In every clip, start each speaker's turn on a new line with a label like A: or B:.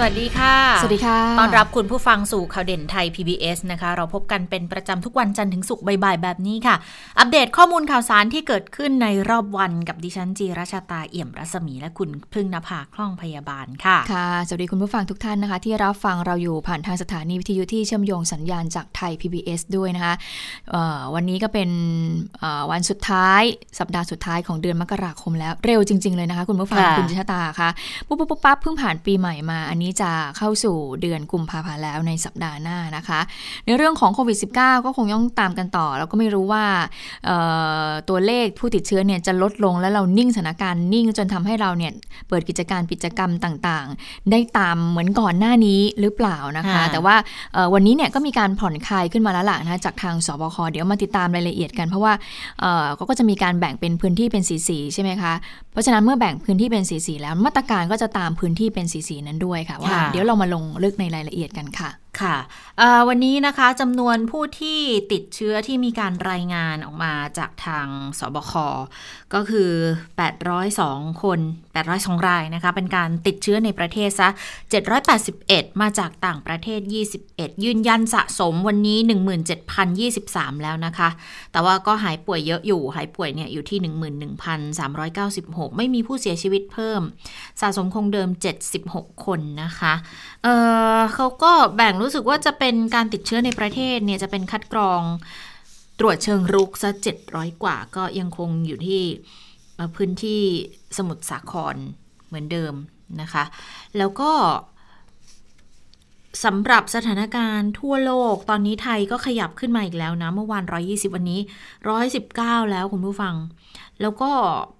A: สวัสดีค่ะ
B: สวัสดีค่ะ
A: ต้อนรับคุณผู้ฟังสู่ข่าวเด่นไทย PBS นะคะ เราพบกันเป็นประจำทุกวันจันทร์ถึงศุกร์บ่ายๆ แบบนี้ค่ะ อัปเดตข้อมูลข่าวสารที่เกิดขึ้นในรอบวันกับดิฉันจีราชาตาเอี่ยมรัศมีและคุณพึ่งนภาคล่องพยาบาลค่ะ
B: ค่ะ สวัสดีคุณผู้ฟังทุกท่านนะคะ ที่รับฟังเราอยู่ผ่านทางสถานีวิทยุที่เชื่อมโยงสัญญาณจากไทย PBS ด้วยนะคะ วันนี้ก็เป็นวันสุดท้าย สัปดาห์สุดท้ายของเดือนมกราคมแล้ว เร็วจริง ๆ เลยนะคะ คุณผู้ฟังคุณชะตาค่ะปุ๊บปุ๊บปั๊บเพิ่งผ่านปีใหม่มาอันนี้จะเข้าสู่เดือนกุมภาพันธ์แล้วในสัปดาห์หน้านะคะ ในเรื่องของโควิด -19 ก็คงต้องตามกันต่อ แล้วก็ไม่รู้ว่าตัวเลขผู้ติดเชื้อเนี่ยจะลดลงแล้วเรานิ่งสถานการณ์นิ่งจนทำให้เราเนี่ยเปิดกิจการกิจกรรมต่างๆ ได้ตามเหมือนก่อนหน้านี้หรือเปล่านะคะ แต่ว่าวันนี้เนี่ยก็มีการผ่อนคลายขึ้นมาแล้วล่ะนะจากทางสบคเดี๋ยวมาติดตามรายละเอียดกัน เพราะว่าเขาก็จะมีการแบ่งเป็นพื้นที่เป็นสีสีใช่ไหมคะ เพราะฉะนั้นเมื่อแบ่งพื้นที่เป็นสีสีแล้วมาตรการก็จะตามพื้นที่เป็นสีสีนั้นด้วยค่ะว่า เดี๋ยวเรามาลงลึกในรายละเอียดกันค่ะ
A: ค่ะวันนี้นะคะจำนวนผู้ที่ติดเชื้อที่มีการรายงานออกมาจากทางสบค ก็คือ 802 คน 802 รายนะคะ เป็นการติดเชื้อในประเทศซะ 781 มาจากต่างประเทศ 21 ยืนยันสะสมวันนี้ 17,023 แล้วนะคะ แต่ว่าก็หายป่วยเยอะอยู่ หายป่วยเนี่ยอยู่ที่ 11,396 ไม่มีผู้เสียชีวิตเพิ่ม สะสมคงเดิม 76 คนนะคะ เออเขาก็แบ่งรูู้้สึกว่าจะเป็นการติดเชื้อในประเทศเนี่ยจะเป็นคัดกรองตรวจเชิงรุกซะ700 กว่า ก็ยังคงอยู่ที่พื้นที่สมุทรสาครเหมือนเดิมนะคะ แล้วก็สำหรับสถานการณ์ทั่วโลกตอนนี้ไทยก็ขยับขึ้นมาอีกแล้วนะ เมื่อวาน 120 วันนี้ 119 แล้วคุณผู้ฟัง แล้วก็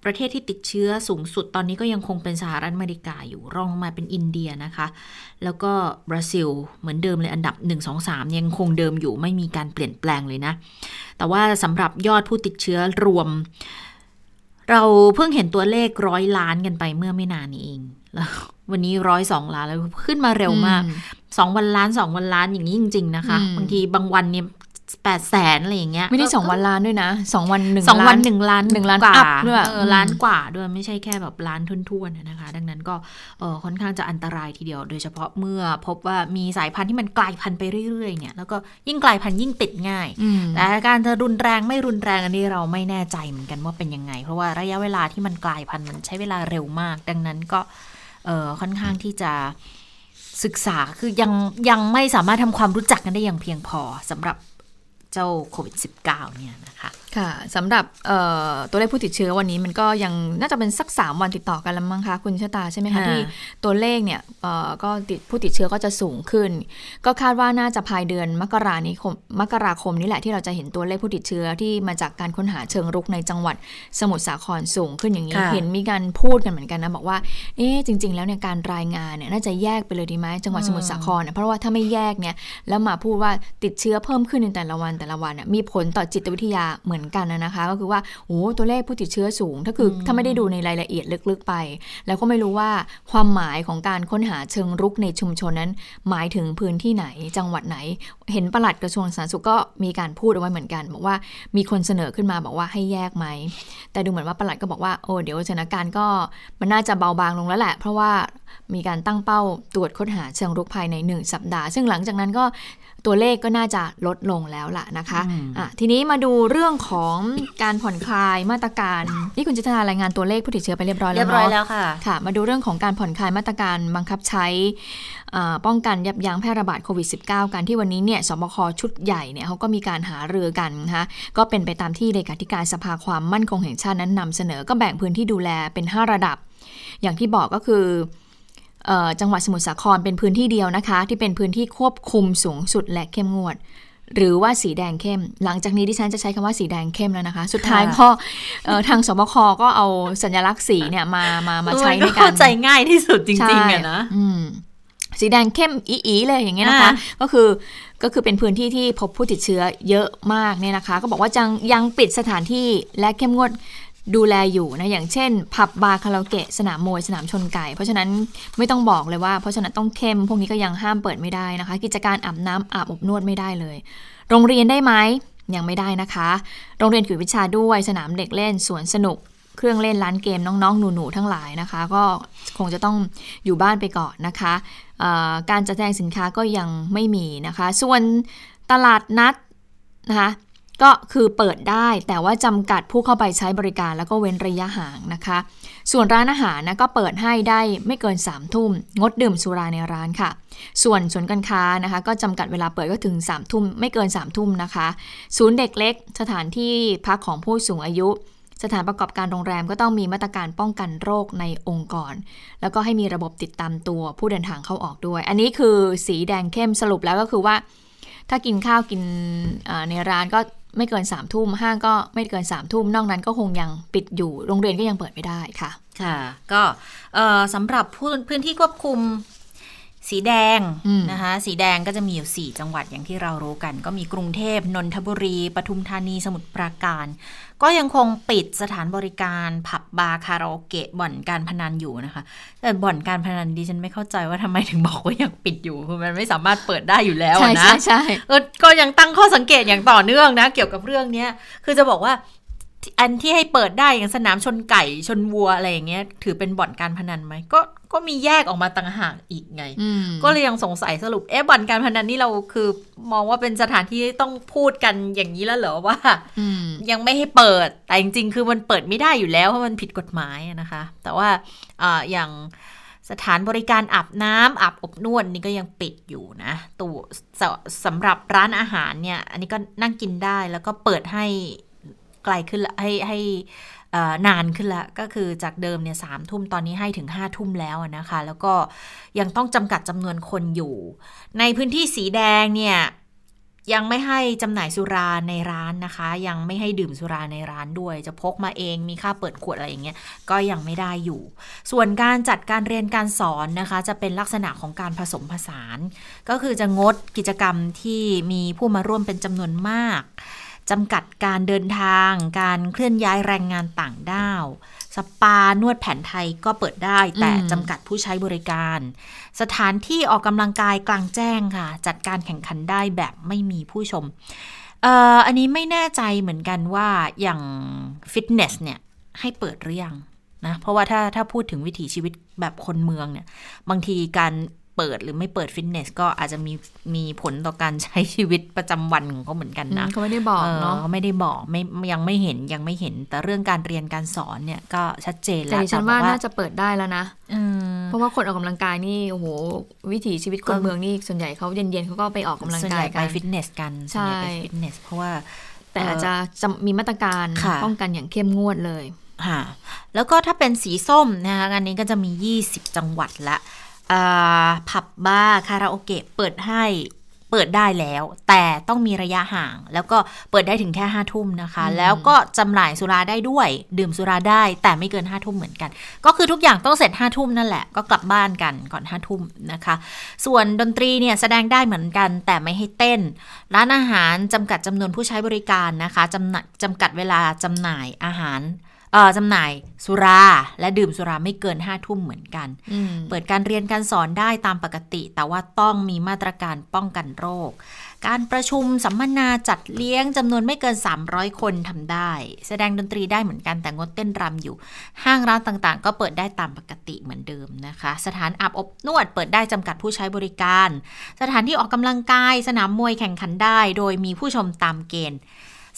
A: ประเทศที่ติดเชื้อสูงสุดตอนนี้ก็ยังคงเป็นสหรัฐอเมริกาอยู่รองลงมาเป็นอินเดียนะคะ แล้วก็บราซิลเหมือนเดิมเลยอันดับ 1 2 3 ยังคงเดิมอยู่ไม่มีการเปลี่ยนแปลงเลยนะ แต่ว่าสำหรับยอดผู้ติดเชื้อรวม เราเพิ่งเห็นตัวเลขร้อยล้านกันไปเมื่อไม่นานนี้เองแล้ววันนี้ร้อยสองล้านแล้วขึ้นมาเร็วมากสองวันล้านสองวันล้านอย่างนี้จริง ๆ นะคะ บางทีบางวันเนี่ย แปดแสนอะไรอย่างเงี้ย
B: ไม่ได้สองวันล้านด้วยนะสองวันหนึ่ง
A: สองวันหนึ่งล้าน
B: หนึ่งล้าน
A: กว่า
B: ด้วย
A: เออล้านกว่าด้วยไม่ใช่แค่แบบล้านทุ่นๆนะคะ ดังนั้นก็เออค่อนข้างจะอันตรายทีเดียว โดยเฉพาะเมื่อพบว่ามีสายพันธุ์ที่มันกลายพันธุ์ไปเรื่อยๆเนี่ยแล้วก็ยิ่งกลายพันธุ์ยิ่งติดง่าย แต่การจะรุนแรงไม่รุนแรงอันนี้เราไม่แน่ใจเหมือนกันว่าเป็นยังไง เพราะว่าระยะเวลาที่มันกลายพันธุ์มันใช้เวลาเร็วมาก ดังนั้นก็เออค่อนข้างที่จะศึกษาคือยังยังไม่สามารถทำความรู้จักกันได้อย่างเพียงพอสำหรับ เจ้าโควิด -19 เนี่ยนะคะ
B: ค่ะสำหรับตัวเลขผู้ติดเชื้อวันนี้มันก็ยังน่าจะเป็นสัก 3 วันติดต่อกันแล้วมั้งคะคุณชะตาใช่ไหมคะที่ตัวเลขเนี่ยก็ติดผู้ติดเชื้อก็จะสูงขึ้น ก็คาดว่าน่าจะภายเดือนมกรานี้มกราคมนี้แหละที่เราจะเห็นตัวเลขผู้ติดเชื้อที่มาจากการค้นหาเชิงรุกในจังหวัดสมุทรสาครสูงขึ้นอย่างนี้เห็นมีการพูดกันเหมือนกันนะบอกว่าเอ๊จริง ๆ แล้วเนี่ยการรายงานเนี่ยน่าจะแยกไปเลยดีไหมจังหวัดสมุทรสาครเพราะว่าถ้าไม่แยกเนี่ยแล้วมาพูดว่าติดเชื้อเพิ่มขึ้นในแต่ละวันแต่ละวันมีผลต่อจิตวิทยาเหมือนกันนะคะ ก็คือว่าโอ้ตัวเลขผู้ติดเชื้อสูง ถ้าคือถ้าไม่ได้ดูในรายละเอียดลึกๆไป แล้วก็ไม่รู้ว่าความหมายของการค้นหาเชิงรุกในชุมชนนั้น หมายถึงพื้นที่ไหนจังหวัดไหน เห็นประหลัดกระทรวงสาธารณสุขก็มีการพูดเอาไว้เหมือนกัน บอกว่ามีคนเสนอขึ้นมาบอกว่าให้แยกไหมแต่ดูเหมือนว่าประหลัดก็บอกว่าโอ้เดี๋ยวสถานการณ์ก็มันน่าจะเบาบางลงแล้วแหละ เพราะว่า มีการตั้งเป้าตรวจค้นหาเชิงรุกภายในหนึ่งสัปดาห์ ซึ่งหลังจากนั้นก็ตัวเลขก็น่าจะลดลงแล้วล่ะนะคะะทีนี้มาดูเรื่องของการผ่อนคลายมาตรการ นี่คุณจิตนารายงานตัวเลขผู้ติดเชื้อไปเรียบร้อยแล้วเรี
A: ยบร้อยแล้วค่ะ
B: ค่ะ มาดูเรื่องของการผ่อนคลายมาตรการบังคับใช้ป้องกันยับยั้งแพร่ระบาดโควิด -19 กันที่วันนี้เนี่ยสบคชุดใหญ่เนี่ยเขาก็มีการหาเรือกันนะคะก็เป็นไปตามที่เลขาธิการสภาความมั่นคงแห่งชาตินั้นนำเสนอก็แบ่งพื้นที่ดูแลเป็น 5 ระดับ อย่างที่บอกก็คือ จังหวัดสมุทรสาครเป็นพื้นที่เดียวนะคะ ที่เป็นพื้นที่ควบคุมสูงสุดและเข้มงวด หรือว่าสีแดงเข้ม หลังจากนี้ที่ฉันจะใช้คำว่าสีแดงเข้มแล้วนะคะ สุดท้ายก็ทางสบคก็เอาสัญลักษณ์สีเนี่ยมามามาใช้ในการเข้า
A: ใจง่ายที่สุดจริงๆอะนะ
B: สีแดงเข้มอีๆเลยอย่างเงี้ยนะคะ ก็คือก็คือเป็นพื้นที่ที่พบผู้ติดเชื้อเยอะมากเนี่ยนะคะ ก็บอกว่าจังยังปิดสถานที่และเข้มงวด ดูแลอยู่นะอย่างเช่น ผับบาร์คาราโอเกะสนามมวยสนามชนไก่ เพราะฉะนั้นไม่ต้องบอกเลยว่าเพราะฉะนั้นต้องเข้มพวกนี้ก็ยังห้ามเปิดไม่ได้นะคะ กิจการอาบน้ำอาบอบนวดไม่ได้เลย โรงเรียนได้ไหมยังไม่ได้นะคะ โรงเรียนกวดวิชาด้วยสนามเด็กเล่นสวนสนุกเครื่องเล่นร้านเกมน้องๆ หนูๆ ทั้งหลายนะคะ ก็คงจะต้องอยู่บ้านไปก่อนนะคะการจัดแสดงสินค้าก็ยังไม่มีนะคะ ส่วนตลาดนัดนะคะ ก็คือเปิดได้แต่ว่าจำกัดผู้เข้าไปใช้บริการแล้วก็เว้นระยะห่างนะคะ ส่วนร้านอาหารนะก็เปิดให้ได้ไม่เกิน3ามทุ่ม งดดื่มสุราในร้านค่ะ ส่วนศูนการค้านะคะ ก็จำกัดเวลาเปิดก็ถึง3ามทุ่มไม่เกิน3ามทุ่มนะคะ ศูนย์เด็กเล็ก สถานที่พักของผู้สูงอายุ สถานประกอบการโรงแรมก็ต้องมีมาตรการป้องกันโรคในองค์กร แล้วก็ให้มีระบบติดตามตัวผู้เดินทางเข้าออกด้วย อันนี้คือสีแดงเข้มสรุปแล้วก็คือว่า ถ้ากินข้าวกินในร้านก็ ไม่เกิน3ามทุ่มห้างก็ไม่เกิน3ามทุ่มนอกนั้นก็คงยังปิดอยู่โรงเรียนก็ยังเปิดไม่ได้ค่ะ
A: ค่ะ ก็สำหรับพื้นที่ควบคุม สีแดงนะคะสีแดงก็จะมีอยู่ 4 จังหวัดอย่างที่เรารู้กัน ก็มีกรุงเทพนนทบุรีปทุมธานีสมุทรปราการ ก็ยังคงปิดสถานบริการผับบาร์คาราโอเกะบ่อนการพนันอยู่นะคะ แต่บ่อนการพนันดิฉันไม่เข้าใจว่าทำไมถึงบอกว่ายังปิดอยู่คือมันไม่สามารถเปิดได้อยู่แล้วนะ
B: ใช่ใช่
A: ก็ยังตั้งข้อสังเกตอย่างต่อเนื่องนะ เกี่ยวกับเรื่องนี้คือจะบอกว่า อันที่ให้เปิดได้อย่างสนามชนไก่ชนวัวอะไรอย่างเงี้ย ถือเป็นบ่อนการพนันไหมก็ก็มีแยกออกมาต่างหากอีกไง ก็เลยยังสงสัยสรุปเอ๊ะบ่อนการพนันนี่เราคือ มองว่าเป็นสถานที่ต้องพูดกันอย่างนี้แล้วเหรอว่ายังไม่ให้เปิดแต่จริงๆ คือมันเปิดไม่ได้อยู่แล้วเพราะมันผิดกฎหมายนะคะ แต่ว่าออย่างสถานบริการอาบน้ำอาบอบนวดนี่ก็ยังปิดอยู่นะตัวสำหรับร้านอาหารเนี่ย อันนี้ก็นั่งกินได้แล้วก็เปิดให้ ไกลขึ้นให้ให้นานขึ้นละก็คือจากเดิมเนี่ยสามทุ่มตอนนี้ให้ถึงห้าทุ่มแล้วนะคะ แล้วก็ยังต้องจำกัดจำนวนคนอยู่ ในพื้นที่สีแดงเนี่ยยังไม่ให้จำหน่ายสุราในร้านนะคะ ยังไม่ให้ดื่มสุราในร้านด้วย จะพกมาเองมีค่าเปิดขวดอะไรอย่างเงี้ยก็ยังไม่ได้อยู่ ส่วนการจัดการเรียนการสอนนะคะ จะเป็นลักษณะของการผสมผสาน ก็คือจะงดกิจกรรมที่มีผู้มาร่วมเป็นจำนวนมาก จำกัดการเดินทาง การเคลื่อนย้ายแรงงานต่างด้าว สปานวดแผนไทยก็เปิดได้ แต่จำกัดผู้ใช้บริการ สถานที่ออกกำลังกายกลางแจ้งค่ะ จัดการแข่งขันได้แบบไม่มีผู้ชมอันนี้ไม่แน่ใจเหมือนกันว่าอย่างฟิตเนสเนี่ยให้เปิดหรือยังนะเพราะว่าถ้าถ้าพูดถึงวิถีชีวิตแบบคนเมืองเนี่ย บางทีการ เปิดหรือไม่เปิดฟิตเนส ก็อาจจะมีมีผลต่อการใช้ชีวิตประจำวันของเขาเหมือนกันนะ
B: เขาไม่ได้บอกเนาะ
A: เขาไม่ได้บอกไม่ยังไม่เห็นยังไม่เห็น แต่เรื่องการเรียนการสอนเนี่ยก็ชัดเจนแล้
B: วแต่ฉันว่าน่าจะเปิดได้แล้วนะเพราะว่าคนออกกำลังกายนี่โอ้โหวิถีชีวิตคนเมืองนี่ส่วนใหญ่เขาเย็นๆเขาก็ไปออกกำลังกาย
A: กันไปฟิตเนสกันใช่ไปฟิตเนสเพราะว่า
B: แต่อาจจะจะมีมาตรการป้องกันอย่างเข้มงวดเลย
A: ค่ะแล้วก็ถ้าเป็นสีส้มนะคะอันนี้ก็จะมี 20 จังหวัดละ ผับบาร์คาราโอเกะเปิดให้เปิดได้แล้ว แต่ต้องมีระยะห่าง แล้วก็เปิดได้ถึงแค่ห้าทุ่มนะคะ แล้วก็จำหน่ายสุราได้ด้วย ดื่มสุราได้ แต่ไม่เกินห้าทุ่มเหมือนกัน ก็คือทุกอย่างต้องเสร็จห้าทุ่มนั่นแหละ ก็กลับบ้านกันก่อนห้าทุ่มนะคะ ส่วนดนตรีเนี่ยแสดงได้เหมือนกัน แต่ไม่ให้เต้น ร้านอาหารจำกัดจำนวนผู้ใช้บริการนะคะจำจำกัดเวลาจำหน่ายอาหาร จำหน่ายสุราและดื่มสุราไม่เกินห้าทุ่มเหมือนกัน เปิดการเรียนการสอนได้ตามปกติ แต่ว่าต้องมีมาตรการป้องกันโรค การประชุมสัมมนาจัดเลี้ยงจำนวนไม่เกิน 300 คนทำได้ แสดงดนตรีได้เหมือนกันแต่งดเต้นรำอยู่ ห้างร้านต่างๆ ก็เปิดได้ตามปกติเหมือนเดิมนะคะ สถานอาบอบนวดเปิดได้จำกัดผู้ใช้บริการ สถานที่ออกกำลังกาย สนามมวยแข่งขันได้ โดยมีผู้ชมตามเกณฑ์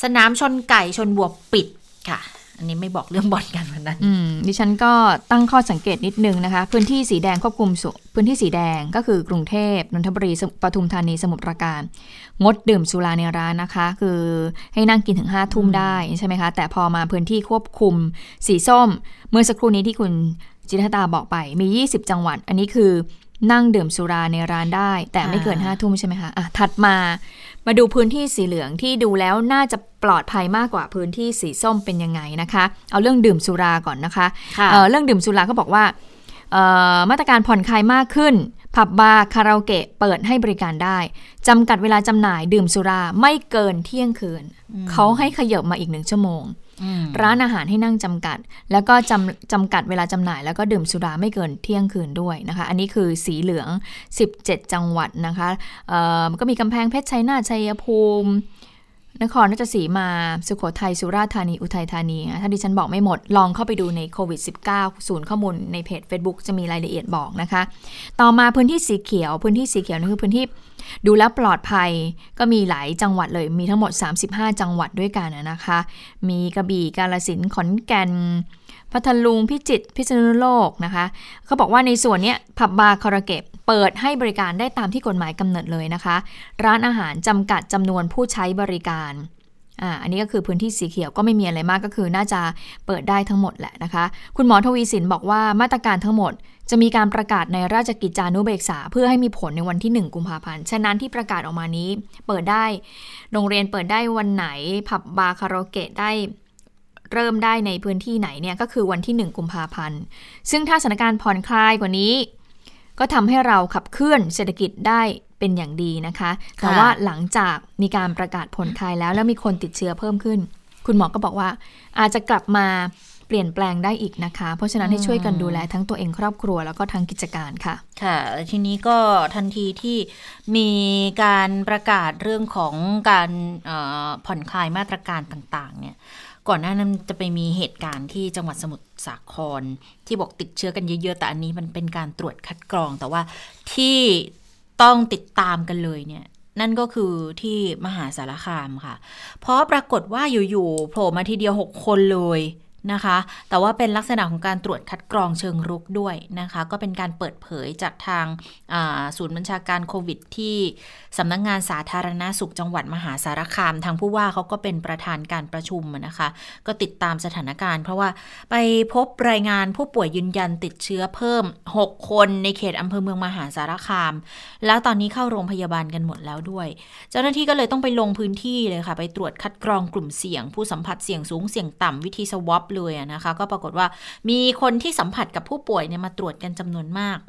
A: สนามชนไก่ชนบวบปิดค่ะ อันนี้ไม่บอกเรื่องบ่อนกันวันนั้น
B: ดิฉันก็ตั้งข้อสังเกตนิดนึงนะคะ พื้นที่สีแดงควบคุมพื้นที่สีแดงก็คือกรุงเทพนนทบุรีปทุมธานีสมุทรปราการ งดดื่มสุราในร้านนะคะ คือให้นั่งกินถึงห้าทุ่มได้ใช่ไหมคะ แต่พอมาพื้นที่ควบคุมสีส้ม เมื่อสักครู่นี้ที่คุณจิตตาบอกไปมี 20 จังหวัด อันนี้คือ นั่งดื่มสุราในร้านได้ แต่ไม่เกินห้าทุ่มใช่ไหมคะอะถัดมามาดูพื้นที่สีเหลืองที่ดูแล้วน่าจะปลอดภัยมากกว่าพื้นที่สีส้มเป็นยังไงนะคะ เอาเรื่องดื่มสุราก่อนนะคะคะเเรื่องดื่มสุราก็บอกว่ามาตรการผ่อนคลายมากขึ้น ผับบาร์คาราโอเกะเปิดให้บริการได้จำกัดเวลาจำหน่ายดื่มสุราไม่เกินเที่ยงคืน เขาให้ขยับมาอีกหนึ่งชั่วโมง ร้านอาหารให้นั่งจำกัด แล้วก็จำจำกัดเวลาจำหน่าย แล้วก็ดื่มสุราไม่เกินเที่ยงคืนด้วยนะคะ อันนี้คือสีเหลือง 17 จังหวัดนะคะก็มีกำแพงเพชรชัยนาทชัยภูมิ นครราชสีมา สุขโขทัย สุราษฎร์ธานี อุทัยธานี ถ้าดิฉันบอกไม่หมด ลองเข้าไปดูในโควิด -19 ศูนย์ข้อมูลในเพจ Facebook จะมีรายละเอียดบอกนะคะ ต่อมาพื้นที่สีเขียว พื้นที่สีเขียวนั่นคือพื้นที่ดูแลปลอดภัย ก็มีหลายจังหวัดเลย มีทั้งหมด 35 จังหวัดด้วยกันนะคะ มีกระบี่ กาฬสินธุ์ ขอนแก่น พัทลุง พิจิตร พิษณุโลกนะคะ เขาบอกว่าในส่วนนี้ผับบาร์คาราเกะ เปิดให้บริการได้ตามที่กฎหมายกำหนดเลยนะคะ ร้านอาหารจำกัดจำนวนผู้ใช้บริการอ่าอันนี้ก็คือพื้นที่สีเขียวก็ไม่มีอะไรมากก็คือ น่าจะเปิดได้ทั้งหมดแหละนะคะ คุณหมอทวีสินบอกว่ามาตรการทั้งหมด จะมีการประกาศในราชกิจจานุเบกษา เพื่อให้มีผลในวันที่ 1 กุมภาพันธ์ ฉะนั้นที่ประกาศออกมานี้ เปิดได้ โรงเรียนเปิดได้วันไหน ผับบาร์คาราโอเกะได้เริ่มได้ในพื้นที่ไหนเนี่ยก็คือวันที่ 1 กุมภาพันธ์ ซึ่งถ้าสถานการณ์ผ่อนคลายกว่านี้ ก็ทำให้เราขับเคลื่อนเศรษฐกิจได้เป็นอย่างดีนะคะ แต่ว่าหลังจากมีการประกาศผลคลายแล้วแล้วมีคนติดเชื้อเพิ่มขึ้น คุณหมอก็บอกว่า อาจจะกลับมาเปลี่ยนแปลงได้อีกนะคะ เพราะฉะนั้นให้ช่วยกันดูแลทั้งตัวเองครอบครัวแล้วก็ทั้งกิจการค่ะ
A: ค่ะ ทีนี้ก็ทันทีที่มีการประกาศเรื่องของการผ่อนคลายมาตรการต่างๆ เนี่ย ก่อนหน้านั้นจะไปมีเหตุการณ์ที่จังหวัดสมุทรสาคร ที่บอกติดเชื้อกันเยอะๆ แต่อันนี้มันเป็นการตรวจคัดกรอง แต่ว่าที่ต้องติดตามกันเลยเนี่ยนั่นก็คือที่มหาสารคามค่ะ เพราะปรากฏว่าอยู่ๆโผล่มาทีเดียว 6 คนเลย นะคะ แต่ว่าเป็นลักษณะของการตรวจคัดกรองเชิงรุกด้วยนะคะ ก็เป็นการเปิดเผยจากทางศูนย์บัญชาการโควิด ที่สำนักงงานสาธารณาสุขจังหวัดมหาสารคาม ทางผู้ว่าเขาก็เป็นประธานการประชุมนะคะ ก็ติดตามสถานการณ์ เพราะว่าไปพบรายงานผู้ป่วยยืนยันติดเชื้อเพิ่ม 6 คนในเขตอำเภอเมืองมหาสารคาม แล้วตอนนี้เข้าโรงพยาบาลกันหมดแล้วด้วย เจ้าหน้าที่ก็เลยต้องไปลงพื้นที่เลยค่ะ ไปตรวจคัดกรองกลุ่มเสี่ยง ผู้สัมผัสเสี่ยงสูงเสี่ยงต่ำวิธีสวอปเลยนะคะ ก็ปรากฏว่ามีคนที่สัมผัสกับผู้ป่วยเนี่ยมาตรวจกันจำนวนมาก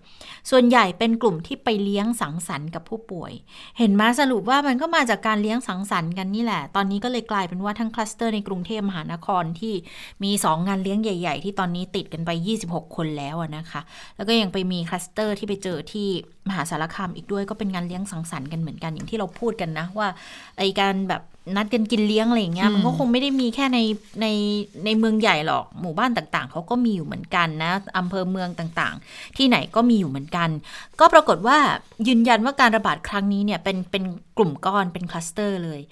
A: ส่วนใหญ่เป็นกลุ่มที่ไปเลี้ยงสังสรรค์กับผู้ป่วย เห็นมาสรุปว่ามันก็มาจากการเลี้ยงสังสรรค์กันนี่แหละ ตอนนี้ก็เลยกลายเป็นว่าทั้งคลัสเตอร์ในกรุงเทพมหานครที่มี 2 งานเลี้ยงใหญ่ ๆ ที่ตอนนี้ติดกันไป 26 คนแล้วนะคะ แล้วก็ยังไปมีคลัสเตอร์ที่ไปเจอที่มหาสารคามอีกด้วยก็เป็นงานเลี้ยงสังสรรค์กันเหมือนกันอย่างที่เราพูดกันนะว่าไอการแบบนัดกันกินเลี้ยงอะไรอย่างเงี้ยมันก็คงไม่ได้มีแค่ในในในเมืองใหญ่หรอกหมู่บ้านต่างๆเขาก็มีอยู่เหมือนกันนะอำเภอเมืองต่างๆ ที่ไหนก็มีอยู่เหมือนกัน ก็ปรากฏว่ายืนยันว่าการระบาดครั้งนี้เนี่ยเป็นเป็นกลุ่มก้อนเป็นคลัสเตอร์เลย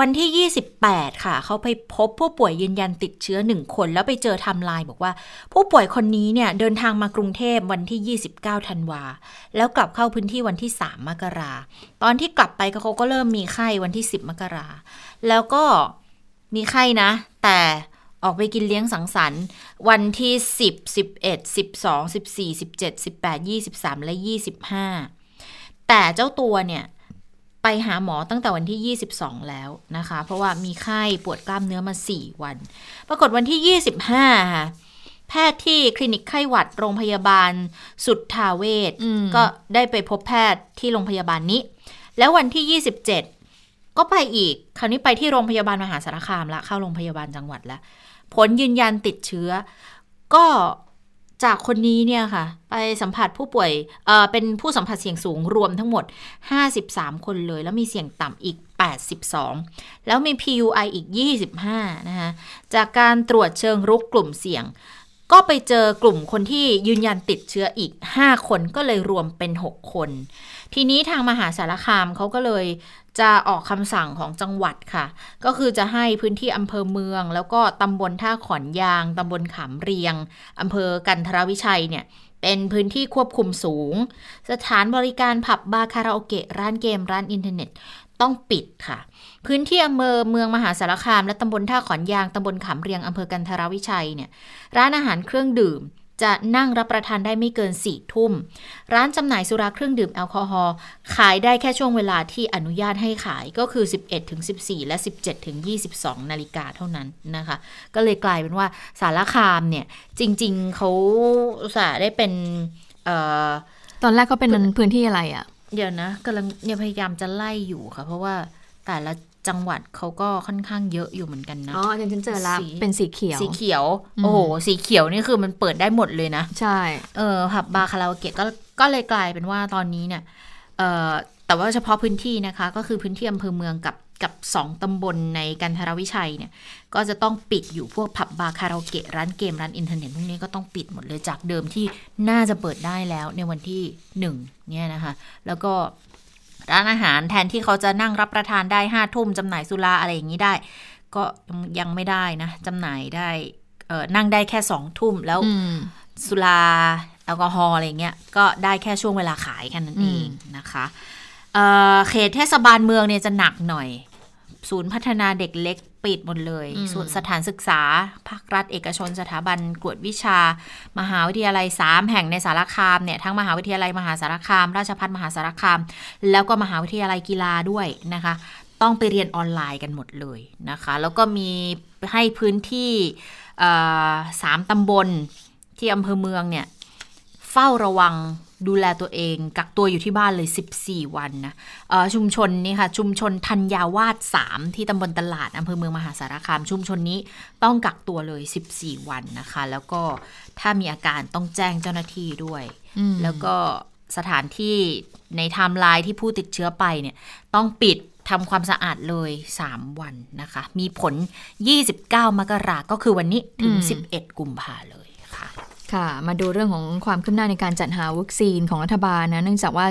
A: วันที่ 28 ค่ะ เขาไปพบผู้ป่วยยืนยันติดเชื้อ 1 คน แล้วไปเจอทำลายบอกว่า ผู้ป่วยคนนี้เนี่ยเดินทางมากรุงเทพวันที่ 29 ธันวา แล้วกลับเข้าพื้นที่วันที่ 3 มกรา ตอนที่กลับไปเขาก็เริ่มมีไข้วันที่ 10 มกรา แล้วก็มีไข้นะ แต่ ออกไปกินเลี้ยงสังสรรค์ วันที่ 10 11 12 14 17 18 23 และ 25 แต่เจ้าตัวเนี่ยไปหาหมอตั้งแต่วันที่ 22 แล้วนะคะ เพราะว่ามีไข้ปวดกล้ามเนื้อมา 4 วัน ปรากฏวันที่ 25 ค่ะ แพทย์ที่คลินิกไข้หวัดโรงพยาบาลสุดทาเวศก็ได้ไปพบแพทย์ที่โรงพยาบาลนี้ แล้ววันที่ 27 ก็ไปอีก คราวนี้ไปที่โรงพยาบาลมหาสารคามละเข้าโรงพยาบาลจังหวัดแล้ว ผลยืนยันติดเชื้อ ก็จากคนนี้เนี่ยค่ะ ไปสัมผัสผู้ป่วยเเป็นผู้สัมผัสเสี่ยงสูงรวมทั้งหมด 53 คนเลย แล้วมีเสี่ยงต่ำอีก 82 แล้วมี PUI อีก 25 นะคะจากการตรวจเชิงรุกกลุ่มเสี่ยง ก็ไปเจอกลุ่มคนที่ยืนยันติดเชื้ออีก 5 คนก็เลยรวมเป็น 6 คน ทีนี้ทางมหาสารคามเขาก็เลย จะออกคำสั่งของจังหวัดค่ะ ก็คือจะให้พื้นที่อำเภอเมือง แล้วก็ตำบลท่าขอนยางตำบลขามเรียงอำเภอกันทรวิชัยเนี่ยเป็นพื้นที่ควบคุมสูง สถานบริการผับบาร์คาราโอเกะร้านเกมร้านอินเทอร์เน็ตต้องปิดค่ะ พื้นที่อำเภอเมืองมหาสารคาม และตำบลท่าขอนยางตำบลขามเรียงอำเภอกันทรวิชัยเนี่ยร้านอาหารเครื่องดื่ม จะนั่งรับประทานได้ไม่เกินสี่ทุ่ม ร้านจำหน่ายสุราเครื่องดื่มแอลกอฮอล์ขายได้แค่ช่วงเวลาที่อนุญาตให้ขายก็คือ 11ถึง14 และ 17ถึง22 นาฬิกาเท่านั้นนะคะ ก็เลยกลายเป็นว่าสารคามเนี่ย จริง ๆเขาสาได้เป็นออ
B: ตอนแรกเขาเป็นพื้นที่อะไรอะ่ะ
A: เดี๋ยวนะกำลังเนี่ยพยายามจะไล่อยู่ค่ะ เพราะว่าแต่ละ จังหวัดเขาก็ค่อนข้างเยอะอยู่เหมือนกันนะ
B: อ๋ออาจารย์ฉันเจอละ
A: สี
B: เป็นสีเขียว
A: สีเขียว
B: อืม
A: โอ้โห สีเขียวนี่คือมันเปิดได้หมดเลยนะ
B: ใช่
A: เออผับบาร์คาราโอเกะก็ก็เลยกลายเป็นว่าตอนนี้เนี่ย เออแต่ว่าเฉพาะพื้นที่นะคะ ก็คือพื้นที่อำเภอเมืองกับกับสองตำบลในกันทรวิชัยเนี่ย ก็จะต้องปิดอยู่พวกผับบาร์คาราโอเกะร้านเกมร้านอินเทอร์เน็ตพวกนี้ก็ต้องปิดหมดเลยจากเดิมที่น่าจะเปิดได้แล้วในวันที่หนึ่งเนี่ยนะคะ แล้วก็ ร้านอาหารแทนที่เขาจะนั่งรับประทานได้ห้าทุ่มจำหน่ายสุราอะไรอย่างนี้ได้ ก็ยังยังไม่ได้นะจำหน่ายได้เออนั่งได้แค่สองทุ่มแล้ว
B: อืม
A: สุราแอลกอฮอล์อะไรเงี้ยก็ได้แค่ช่วงเวลาขายแค่นั้นเอง
B: อืม
A: นะคะเอ่อเขตเทศบาลเมืองเนี่ยจะหนักหน่อย ศูนย์พัฒนาเด็กเล็ก ปิดหมดเลยส่วนสถานศึกษา ภาครัฐเอกชน สถาบันกวดวิชา มหาวิทยาลัย 3 แห่งในสารคามเนี่ยทั้งมหาวิทยาลัยมหาสารคาม ราชภัฏมหาสารคาม แล้วก็มหาวิทยาลัยกีฬาด้วยนะคะ ต้องไปเรียนออนไลน์กันหมดเลยนะคะ แล้วก็มีให้พื้นที่เอ่อสามตำบลที่อำเภอเมืองเนี่ยเฝ้าระวัง ดูแลตัวเองกักตัวอยู่ที่บ้านเลย 14 วันนะเอ่อชุมชนนี่ค่ะ ชุมชนธัญญาวาส3ที่ตำบลตลาดอำเภอเมืองมหาสารคาม ชุมชนนี้ต้องกักตัวเลย 14 วันนะคะ แล้วก็ถ้ามีอาการต้องแจ้งเจ้าหน้าที่ด้วย
B: อืม
A: แล้วก็สถานที่ในไทม์ไลน์ที่ผู้ติดเชื้อไปเนี่ยต้องปิดทำความสะอาดเลย 3 วันนะคะ มีผล 29 มกราก็คือวันนี้ถึง
B: อืม
A: 11 กุมภาเลย ค่ะ
B: มาดูเรื่องของความคืบหน้าในการจัดหาวัคซีนของรัฐบาลนะเนื่องจากว่า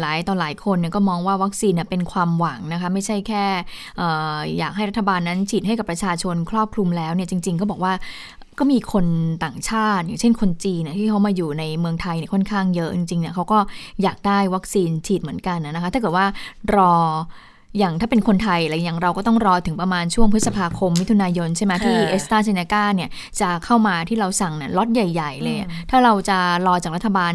B: หลายต่อหลายคนเนี่ยก็มองว่าวัคซีนเนี่ยเป็นความหวังนะคะไม่ใช่แค่ออยากให้รัฐบาลนั้นฉีดให้กับประชาชนครอบคลุมแล้วเนี่ยจริง ๆ ก็บอกว่าก็มีคนต่างชาติ อย่างเช่นคนจีนนี่ยที่เขามาอยู่ในเมืองไทยเนี่ยค่อนข้างเยอะจริงๆเนี่ยเขาก็อยากได้วัคซีนฉีดเหมือนกันนะคะถ้าเกิดว่ารอ อย่างถ้าเป็นคนไทยอะไรอย่างเราก็ต้องรอถึงประมาณช่วงพฤษภาคมมิถุนายนใช่ไหมที่
A: ค่ะ
B: เอสตราเซเนกาเนี่ยจะเข้ามาที่เราสั่งเนี่ยล็อตใหญ่ ๆ เลยอะ
A: อืม
B: ถ้าเราจะรอจากรัฐบาล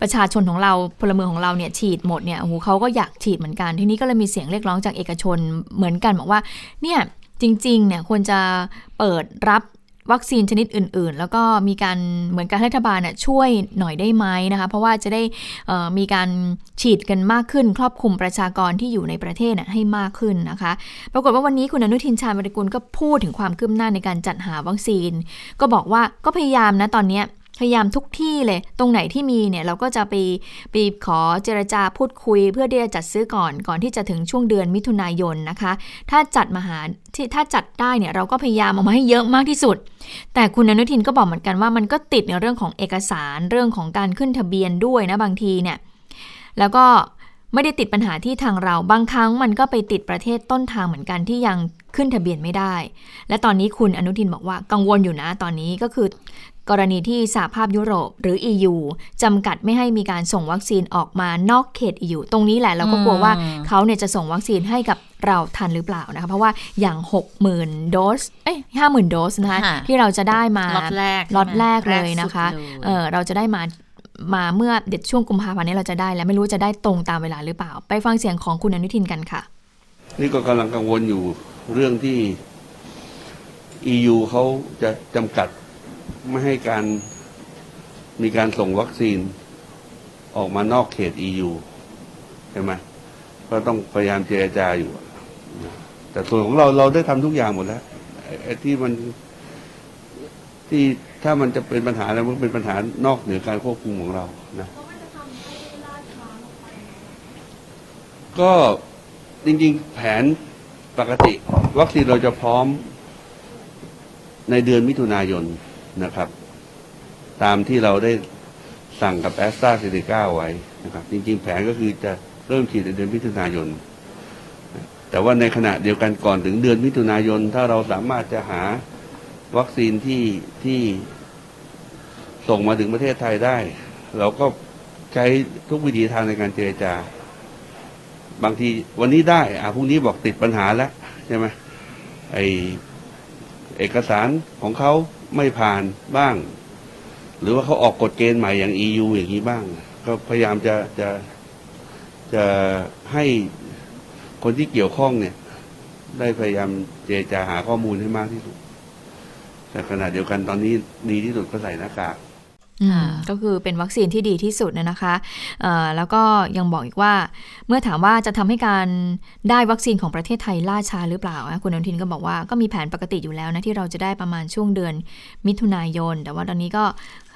B: ประชาชนของเราพลเมืองของเราเนี่ยฉีดหมดเนี่ยโอ้โหเขาก็อยากฉีดเหมือนกัน ทีนี้ก็เลยมีเสียงเรียกร้องจากเอกชนเหมือนกันบอกว่าเนี่ยจริงๆเนี่ยควรจะเปิดรับ วัคซีนชนิดอื่น ๆ แล้วก็มีการเหมือนการรัฐบาลน่ะช่วยหน่อยได้ไหมนะคะ เพราะว่าจะได้มีการฉีดกันมากขึ้น ครอบคลุมประชากรที่อยู่ในประเทศน่ะให้มากขึ้นนะคะ ปรากฏว่าวันนี้คุณอนุทินชาญวิรกุลก็พูดถึงความคืบหน้าในการจัดหาวัคซีน ก็บอกว่าก็พยายามนะตอนเนี้ย พยายามทุกที่เลย ตรงไหนที่มีเนี่ยเราก็จะไปไปขอเจรจาพูดคุย เพื่อที่จะจัดซื้อก่อนก่อนที่จะถึงช่วงเดือนมิถุนายนนะคะ ถ้าจัดมาหาที่ถ้าจัดได้เนี่ยเราก็พยายามเอามาให้เยอะมากที่สุด แต่คุณอนุทินก็บอกเหมือนกันว่ามันก็ติดในเรื่องของเอกสารเรื่องของการขึ้นทะเบียนด้วยนะบางทีเนี่ยแล้วก็ไม่ได้ติดปัญหาที่ทางเราบางครั้งมันก็ไปติดประเทศต้นทางเหมือนกันที่ยังขึ้นทะเบียนไม่ได้ และตอนนี้คุณอนุทินบอกว่ากังวลอยู่นะตอนนี้ก็คือ กรณีที่สหภาพยุโรปหรือ EU จำกัดไม่ให้มีการส่งวัคซีนออกมานอกเขต EU ตรงนี้แหละเราก็กลัวว่า
A: อืม
B: เขาเนี่ยจะส่งวัคซีนให้กับเราทันหรือเปล่านะคะ เพราะว่าอย่าง 60,000 โดส เอ้ย50,000 โดสนะคะ
A: ค่ะ
B: ที่เราจะได้มา
A: ล็อตแรก
B: ล็อตแรก
A: ใช่ไหม
B: เลยนะคะ
A: แรกสุดเลย
B: เออเราจะได้มามาเมื่อเด็ดช่วงกุมภาพันธ์นี้เราจะได้ แล้วไม่รู้จะได้ตรงตามเวลาหรือเปล่า ไปฟังเสียงของคุณอนุทินกันค่ะ
C: นี่ก็กำลังกังวลอยู่เรื่องที่ EU เขาจะจำกัด ไม่ให้การมีการส่งวัคซีนออกมานอกเขต EU ใช่ไหมก็ต้องพยายามเจรจาอยู่อะแต่ส่วนของเราเราได้ทำทุกอย่างหมดแล้วไอ้ไอ้ที่มันที่ถ้ามันจะเป็นปัญหาอะไรมันเป็นปัญหานอกเหนือการควบคุมของเรานะก็จริง ๆ แผนปกติ วัคซีนเราจะพร้อมในเดือนมิถุนายน นะครับ ตามที่เราได้สั่งกับแอสตราเซเนกาไว้นะครับ จริง ๆ แผนก็คือจะเริ่มฉีดในเดือนมิถุนายน แต่ว่าในขณะเดียวกันก่อนถึงเดือนมิถุนายน ถ้าเราสามารถจะหาวัคซีนที่ที่ส่งมาถึงประเทศไทยได้ เราก็ใช้ทุกวิธีทางในการเจรจา บางทีวันนี้ได้อ่าพรุ่งนี้บอกติดปัญหาแล้วใช่ไหมไอเอกสารของเขา ไม่ผ่านบ้าง หรือว่าเขาออกกฎเกณฑ์ใหม่อย่าง EU อย่างนี้บ้าง ก็พยายามจะจะจะให้คนที่เกี่ยวข้องเนี่ย ได้พยายามเจรจาหาข้อมูลให้มากที่สุดแต่ขณะเดียวกันตอนนี้ดีที่สุดก็ใส่หน้ากาก
B: ก็คือเป็นวัคซีนที่ดีที่สุดนะคะเอ่อแล้วก็ยังบอกอีกว่า เมื่อถามว่าจะทำให้การได้วัคซีนของประเทศไทยล่าช้าหรือเปล่านะคุณอนุทินก็บอกว่าก็มีแผนปกติอยู่แล้วนะที่เราจะได้ประมาณช่วงเดือนมิถุนายน แต่ว่าตอนนี้ก็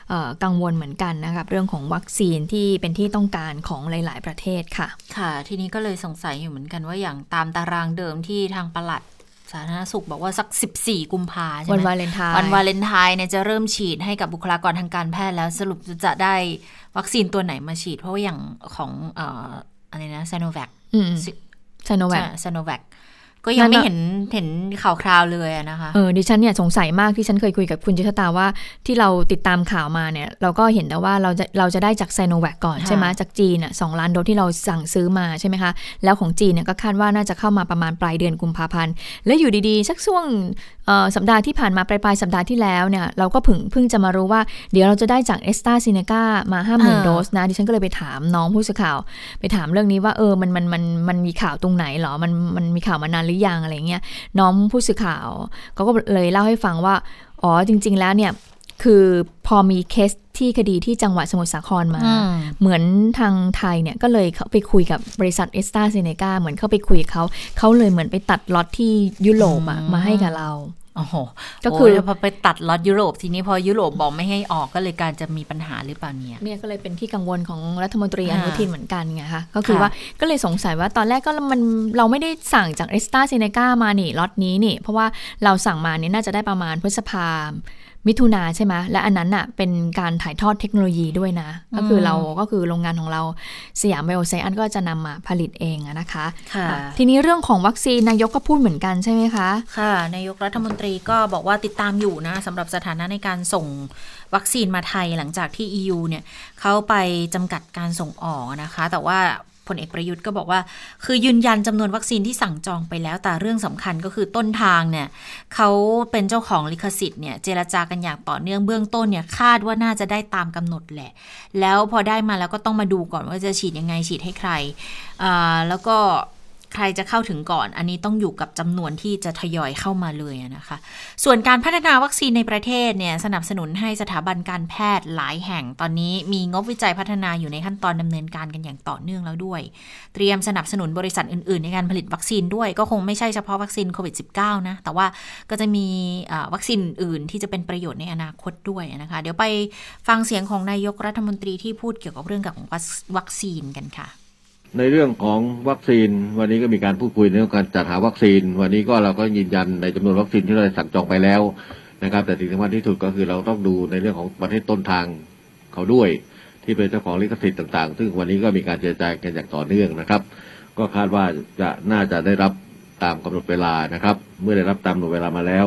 B: เอ่อกังวลเหมือนกันนะครับเรื่องของวัคซีนที่เป็นที่ต้องการของหลาย ๆ ประเทศค่ะ
A: ค่ะ ทีนี้ก็เลยสงสัยอยู่เหมือนกันว่าอย่างตามตารางเดิมที่ทางปลัดสาธารณสุขบอกว่าสัก 14 กุมภาใช่ไหม
B: วันวาเลนไทน์
A: วันวาเลนไทน์เนี่ยจะเริ่มฉีดให้กับบุคลากรทางการแพทย์แล้วสรุปจะได้วัคซีนตัวไหนมาฉีด เพราะว่าอย่างของเอ่ออะไรนะซโนแวค
B: อืมไซโนแวค
A: ซโนแวค ก็ยังไม่
B: นั่นน่ะ
A: เห็นเห็นข่าวคราวเลยอะนะคะ
B: เออดิฉันเนี่ยสงสัยมากที่ฉันเคยคุยกับคุณจิตตาว่าที่เราติดตามข่าวมาเนี่ยเราก็เห็นแต่ว่าเราจะเราจะได้จากไซโนแวคก่อน
A: ค่ะ
B: ใช่ไหมจากจีนอะสองล้านโดสที่เราสั่งซื้อมาใช่ไหมคะแล้วของจีนเนี่ยก็คาดว่าน่าจะเข้ามาประมาณปลายเดือนกุมภาพันธ์แล้วอยู่ดีๆ สักช่วงเอ่อสัปดาห์ที่ผ่านมาปลายปลายๆสัปดาห์ที่แล้วเนี่ยเราก็เพิ่งเพิ่งจะมารู้ว่าเดี๋ยวเราจะได้จากเอสตาซิเนกามาห้าหมื่น
A: อ่า
B: โดสนะดิฉันก็เลยไปถามน้องผู้สื่อข่าว ไปถามเรื่องนี้ว่าเออมันมันมันมันมีข่าวตรงไหนเหรอมันมันมีข่าวมานานหรือยังอะไรเงี้ยน้องผู้สื่อข่าวเขาก็เลยเล่าให้ฟังว่า อ๋อจริง ๆ แล้วเนี่ยคือพอมีเคสที่คดีที่จังหวัดสมุทรสาครมา
A: อืม
B: เหมือนทางไทยเนี่ยก็เลยเขาไปคุยกับบริษัทเอสตาเซเนกาเหมือนเข้าไปคุยกับเขาเขาเลยเหมือนไปตัดล็อตที่ยุโรปอะ
A: อืม
B: มาให้กับเรา
A: โอ้โห
B: ก็คือ
A: โยพอไปตัดล็อตยุโรปทีนี้พอยุโรปบอกไม่ให้ออกก็เลยการจะมีปัญหาหรือเปล่าเนี่ย
B: เนี่ยก็เลยเป็นที่กังวลของรัฐมนตรีอ
A: ค่ะ
B: นุทินเหมือนกันไงคะก็คือ
A: ค่ะ
B: ว่าก็เลยสงสัยว่าตอนแรกก็มันเราไม่ได้สั่งจากเอสตาเซเนกามานี่ล็อตนี้นี่ เพราะว่าเราสั่งมาเนี่ยน่าจะได้ประมาณพฤษภา มิถุนาใช่ไหมและอันนั้นอะเป็นการถ่ายทอดเทคโนโลยีด้วยนะ ก็คือเราก็คือโรงงานของเราสยามไบโอไซเอนซ์ก็จะนำมาผลิตเองอะนะคะ
A: ค่ะ
B: อะทีนี้เรื่องของวัคซีนนายกก็พูดเหมือนกันใช่ไหมคะ
A: ค่ะ นายกรัฐมนตรีก็บอกว่าติดตามอยู่นะสำหรับสถานะในการส่งวัคซีนมาไทยหลังจากที่ EU เนี่ยเขาไปจำกัดการส่งออกนะคะ แต่ว่า พลเอกประยุทธ์ก็บอกว่า คือยืนยันจำนวนวัคซีนที่สั่งจองไปแล้ว แต่เรื่องสำคัญก็คือต้นทางเนี่ยเขาเป็นเจ้าของลิขสิทธิ์เนี่ยเจรจากันอย่างต่อเนื่องเบื้องต้นเนี่ยคาดว่าน่าจะได้ตามกำหนดแหละ แล้วพอได้มาแล้วก็ต้องมาดูก่อนว่าจะฉีดยังไงฉีดให้ใครแล้วก็ ใครจะเข้าถึงก่อน อันนี้ต้องอยู่กับจำนวนที่จะทยอยเข้ามาเลยนะคะ ส่วนการพัฒนาวัคซีนในประเทศเนี่ยสนับสนุนให้สถาบันการแพทย์หลายแห่งตอนนี้มีงบวิจัยพัฒนาอยู่ในขั้นตอนดำเนินการกันอย่างต่อเนื่องแล้วด้วย เตรียมสนับสนุนบริษัทอื่น ๆ ในการผลิตวัคซีนด้วยก็คงไม่ใช่เฉพาะวัคซีนโควิด -19 นะ แต่ว่าก็จะมีวัคซีนอื่นที่จะเป็นประโยชน์ในอนาคตด้วยนะคะ เดี๋ยวไปฟังเสียงของนายกรัฐมนตรีที่พูดเกี่ยวกับเรื่องของวัคซีนกันค่ะ
D: ในเรื่องของวัคซีน วันนี้ก็มีการพูดคุยในเรื่องการจัดหาวัคซีน วันนี้ก็เราก็ยืนยันในจำนวนวัคซีนที่เราสั่งจองไปแล้วนะครับ แต่สิ่งสำคัญที่สุดก็คือเราต้องดูในเรื่องของประเทศต้นทางเขาด้วย ที่เป็นเจ้าของลิขสิทธิ์ต่างๆ ซึ่งวันนี้ก็มีการเจรจากันอย่างต่อเนื่องนะครับ ก็คาดว่าจะน่าจะได้รับตามกำหนดเวลานะครับ เมื่อได้รับตามกำหนดเวลามาแล้ว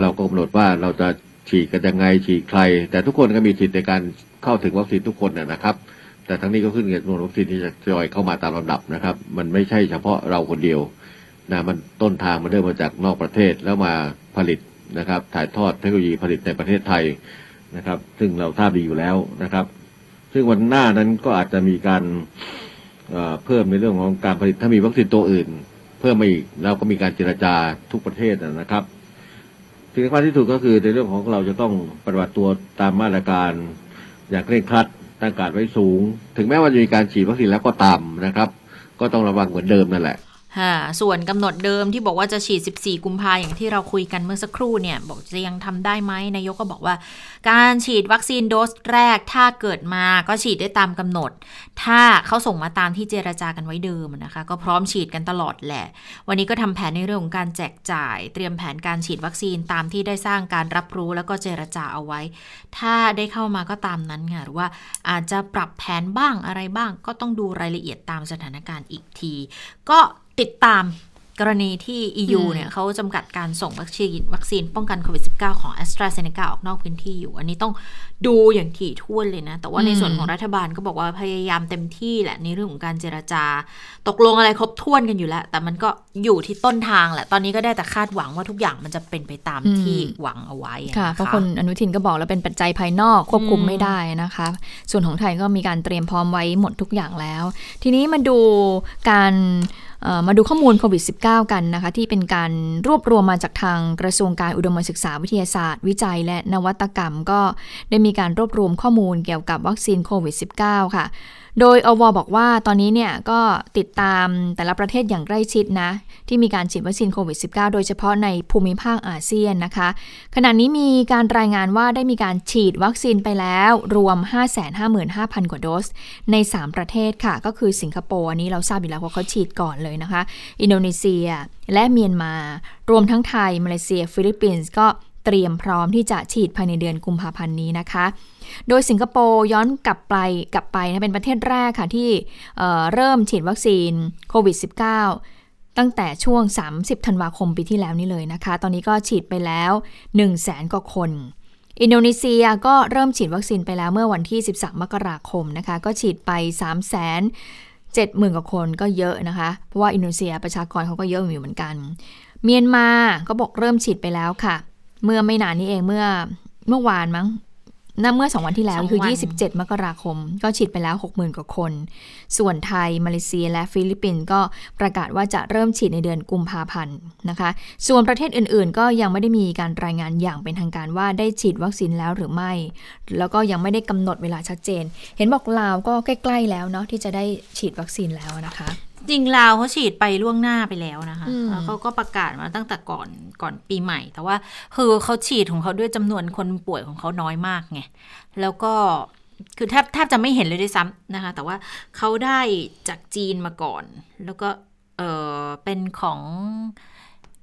D: เราก็กำหนดว่าเราจะฉีดกันยังไงฉีดใคร แต่ทุกคนก็มีสิทธิ์ในการเข้าถึงวัคซีนทุกคนนะนะครับ แต่ทั้งนี้ก็ขึ้นกับจำนวนวัคซีนที่จะทยอยเข้ามาตามลำดับนะครับ มันไม่ใช่เฉพาะเราคนเดียวนะมันต้นทางมันเริ่มมาจากนอกประเทศแล้วมาผลิตนะครับ ถ่ายทอดเทคโนโลยีผลิตในประเทศไทยนะครับ ซึ่งเราทราบดีอยู่แล้วนะครับ ซึ่งวันหน้านั้นก็อาจจะมีการเอ่อเพิ่มในเรื่องของการผลิตถ้ามีวัคซีนตัวอื่น เพิ่มมาอีกแล้วก็มีการเจรจาทุกประเทศนะครับสิ่งสำคัญที่สุดก็คือในเรื่องของเราจะต้องปฏิบัติตัวตามมาตรการอย่างเคร่งครัด ตั้งการไว้สูง ถึงแม้ว่าจะมีการฉีดวัคซีนแล้วก็ตามนะครับ ก็ต้องระวังเหมือนเดิมนั่นแหละ
A: ค่ะ ส่วนกำหนดเดิมที่บอกว่าจะฉีด 14 กุมภาอย่างที่เราคุยกันเมื่อสักครู่เนี่ย บอกจะยังทำได้ไหมนายกก็บอกว่า การฉีดวัคซีนโดสแรกถ้าเกิดมาก็ฉีดได้ตามกำหนด ถ้าเขาส่งมาตามที่เจรจากันไว้เดิมนะคะ ก็พร้อมฉีดกันตลอดแหละ วันนี้ก็ทำแผนในเรื่องของการแจกจ่าย เตรียมแผนการฉีดวัคซีนตามที่ได้สร้างการรับรู้แล้วก็เจรจาเอาไว้ ถ้าได้เข้ามาก็ตามนั้นค่ะหรือว่าอาจจะปรับแผนบ้างอะไรบ้าง ก็ต้องดูรายละเอียดตามสถานการณ์อีกที ก็ ติดตามกรณีที่ EU
B: อืม
A: เนี่ยเขาจำกัดการส่งวัคซีนวัคซีนป้องกันโควิด -19 ของ a s t r a z เซ e c a ออกนอกพื้นที่อยู่ อันนี้ต้องดูอย่างถี่ถ้วนเลยนะ แต่ว่าในส่วนของรัฐบาลก็บอกว่าพยายามเต็มที่แหละ ในเรื่องของการเจรจา ตกลงอะไรครบถ้วนกันอยู่แล้ว แต่มันก็อยู่ที่ต้นทางแหละ ตอนนี้ก็ได้แต่คาดหวังว่าทุกอย่างมันจะเป็นไปตาม
B: อืม
A: ที่หวังเอาไว้
B: ค่ะ
A: น
B: เพราะคนอนุทินก็บอกแล้วเป็นปัจจัยภายนอกควบคุม
A: อืม
B: ไม่ได้นะคะ ส่วนของไทยก็มีการเตรียมพร้อมไว้หมดทุกอย่างแล้ว ทีนี้มาดูการเอ่อ มาดูข้อมูลโควิด -19 กันนะคะ ที่เป็นการรวบรวมมาจากทางกระทรวงการอุดมศึกษาวิทยาศาสตร์ วิจัย และนวัตกรรมก็ได้มีการรวบรวมข้อมูลเกี่ยวกับวัคซีนโควิด -19 ค่ะ โดยอวบอกว่าตอนนี้เนี่ยก็ติดตามแต่ละประเทศอย่างใกล้ชิดนะ ที่มีการฉีดวัคซีนโควิด -19 โดยเฉพาะในภูมิภาคอาเซียนนะคะ ขณะนี้มีการรายงานว่าได้มีการฉีดวัคซีนไปแล้วรวม 555,000 กว่าโดส ใน 3 ประเทศค่ะ ก็คือสิงคโปร์อันนี้เราทราบอยู่แล้วว่าเขาฉีดก่อนเลยนะคะ อินโดนีเซียและเมียนมา รวมทั้งไทย มาเลเซีย ฟิลิปปินส์ก็ เตรียมพร้อมที่จะฉีดภายในเดือนกุมภาพันธ์นี้นะคะ โดยสิงคโปร์ย้อนกลับไปกลับไปนะเป็นประเทศแรกค่ะที่เเริ่มฉีดวัคซีนโควิด -19 ตั้งแต่ช่วง 30 ธันวาคมปีที่แล้วนี่เลยนะคะ ตอนนี้ก็ฉีดไปแล้ว 1 0 0 0 0แสนกว่าคน อินโดนีเซียก็เริ่มฉีดวัคซีนไปแล้วเมื่อวันที่ 13 มกราคมนะคะ ก็ฉีดไป 3 0 0 0 0 0 7 0,000กว่าคนก็เยอะนะคะ เพราะว่าอินโดนีเซียประชากรเขาก็เยอะอยู่เหมือนกัน เมียนมาก็บอกเริ่มฉีดไปแล้วค่ะ เมื่อไม่นานนี้เองเมื่อเมื่อวานมั้งนั่นเมื่อ2วันที่แล้วคือ 27 มกราคม ก็ฉีดไปแล้ว 60,000 กว่าคน ส่วนไทย มาเลเซีย และฟิลิปปินส์ก็ประกาศว่าจะเริ่มฉีดในเดือนกุมภาพันธ์นะคะ ส่วนประเทศอื่นๆ ก็ยังไม่ได้มีการรายงานอย่างเป็นทางการว่าได้ฉีดวัคซีนแล้วหรือไม่ แล้วก็ยังไม่ได้กำหนดเวลาชัดเจน เห็นบอกลาวก็ใกล้ ๆ แล้วเนาะที่จะได้ฉีดวัคซีนแล้วนะคะ
A: จริงลาวเขาฉีดไปล่วงหน้าไปแล้วนะคะ
B: อืม
A: แล้วเขาก็ประกาศมาตั้งแต่ก่อนก่อนปีใหม่ แต่ว่าคือเขาฉีดของเขาด้วยจำนวนคนป่วยของเขาน้อยมากไงแล้วก็คือแทบแทบจะไม่เห็นเลยด้วยซ้ำนะคะ แต่ว่าเขาได้จากจีนมาก่อน แล้วก็เออเป็นของ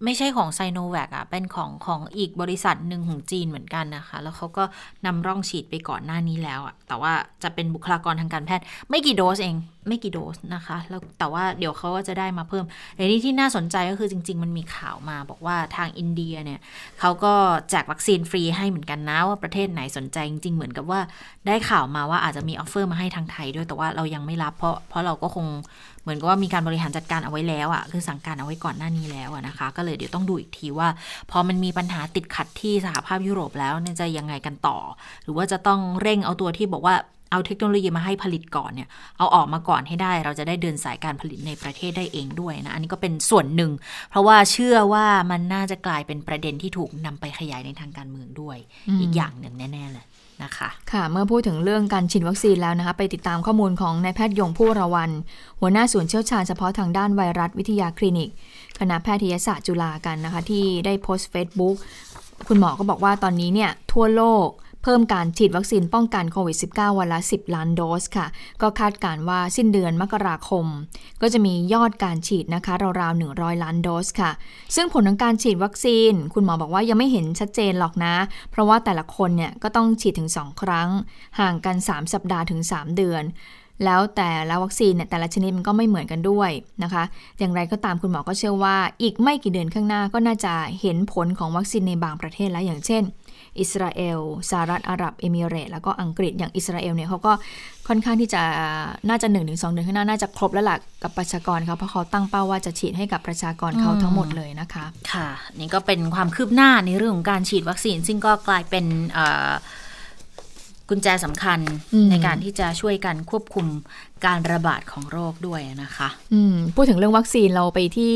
A: ไม่ใช่ของไซโนแวคอะเป็นของของอีกบริษัทหนึ่งของจีนเหมือนกันนะคะ แล้วเขาก็นำร่องฉีดไปก่อนหน้านี้แล้วอะแต่ว่าจะเป็นบุคลากรทางการแพทย์ ไม่กี่โดสเอง ไม่กี่โดสนะคะ แล้วแต่ว่าเดี๋ยวเขาก็จะได้มาเพิ่มในนี้ที่น่าสนใจก็คือจริง ๆ มันมีข่าวมาบอกว่าทางอินเดียเนี่ยเขาก็แจกวัคซีนฟรีให้เหมือนกันนะว่าประเทศไหนสนใจจริงๆเหมือนกับว่าได้ข่าวมาว่าอาจจะมี offer มาให้ทางไทยด้วยแต่ว่าเรายังไม่รับเพราะเพราะเราก็คง เหมือนกับว่ามีการบริหารจัดการเอาไว้แล้วอะคือสั่งการเอาไว้ก่อนหน้านี้แล้วอะนะคะ ก็เลยเดี๋ยวต้องดูอีกทีว่า พอมันมีปัญหาติดขัดที่สหภาพยุโรปแล้วเนี่ยจะยังไงกันต่อ หรือว่าจะต้องเร่งเอาตัวที่บอกว่าเอาเทคโนโลยีมาให้ผลิตก่อนเนี่ย เอาออกมาก่อนให้ได้ เราจะได้เดินสายการผลิตในประเทศได้เองด้วยนะ อันนี้ก็เป็นส่วนหนึ่ง เพราะว่าเชื่อว่ามันน่าจะกลายเป็นประเด็นที่ถูกนำไปขยายในทางการเมืองด้วย
B: อืม
A: อีกอย่างหนึ่งแน่ๆเลย นะคะ
B: ค่ะ เมื่อพูดถึงเรื่องการฉีดวัคซีนแล้วนะคะ ไปติดตามข้อมูลของนายแพทย์ยง ภู่วรวรรณ หัวหน้าศูนย์เชี่ยวชาญเฉพาะทางด้านไวรัสวิทยาคลินิก คณะแพทยศาสตร์จุฬากันนะคะ ที่ได้โพสต์เฟซบุ๊กคุณหมอก็บอกว่าตอนนี้เนี่ยทั่วโลก เพิ่มการฉีดวัคซีนป้องกันโควิด -19 วันละ 10 ล้านโดสค่ะ ก็คาดการณ์ว่าสิ้นเดือนมกราคม ก็จะมียอดการฉีดนะคะราวๆ 100 ล้านโดสค่ะ ซึ่งผลของการฉีดวัคซีน คุณหมอบอกว่ายังไม่เห็นชัดเจนหรอกนะ เพราะว่าแต่ละคนเนี่ยก็ต้องฉีดถึง 2 ครั้ง ห่างกัน 3 สัปดาห์ถึง 3 เดือนแล้วแต่ละวัคซีนเนี่ยแต่ละชนิดมันก็ไม่เหมือนกันด้วยนะคะ อย่างไรก็ตามคุณหมอก็เชื่อว่า อีกไม่กี่เดือนข้างหน้าก็น่าจะเห็นผลของวัคซีนในบางประเทศแล้วอย่างเช่น อิสราเอลสหรัฐอาหรับเอมิเรต์แล้วก็อังกฤษอย่างอิสราเอลเนี่ยเขาก็ค่อนข้างที่จะน่าจะ1นถึงสเดือนข้างหน้าน่าจะครบแล้วล่ะกับประชากรเขาเพราะเขาตั้งเป้าว่าจะฉีดให้กับประชากรเขาทั้งหมดเลยนะคะ
A: ค่ะ นี่ก็เป็นความคืบหน้าในเรื่องของการฉีดวัคซีน ซึ่งก็กลายเป็นเอ่อ กุญแจสำคัญ
B: อืม
A: ในการที่จะช่วยกันควบคุมการระบาดของโรคด้วยนะคะ
B: อืมพูดถึงเรื่องวัคซีนเราไปที่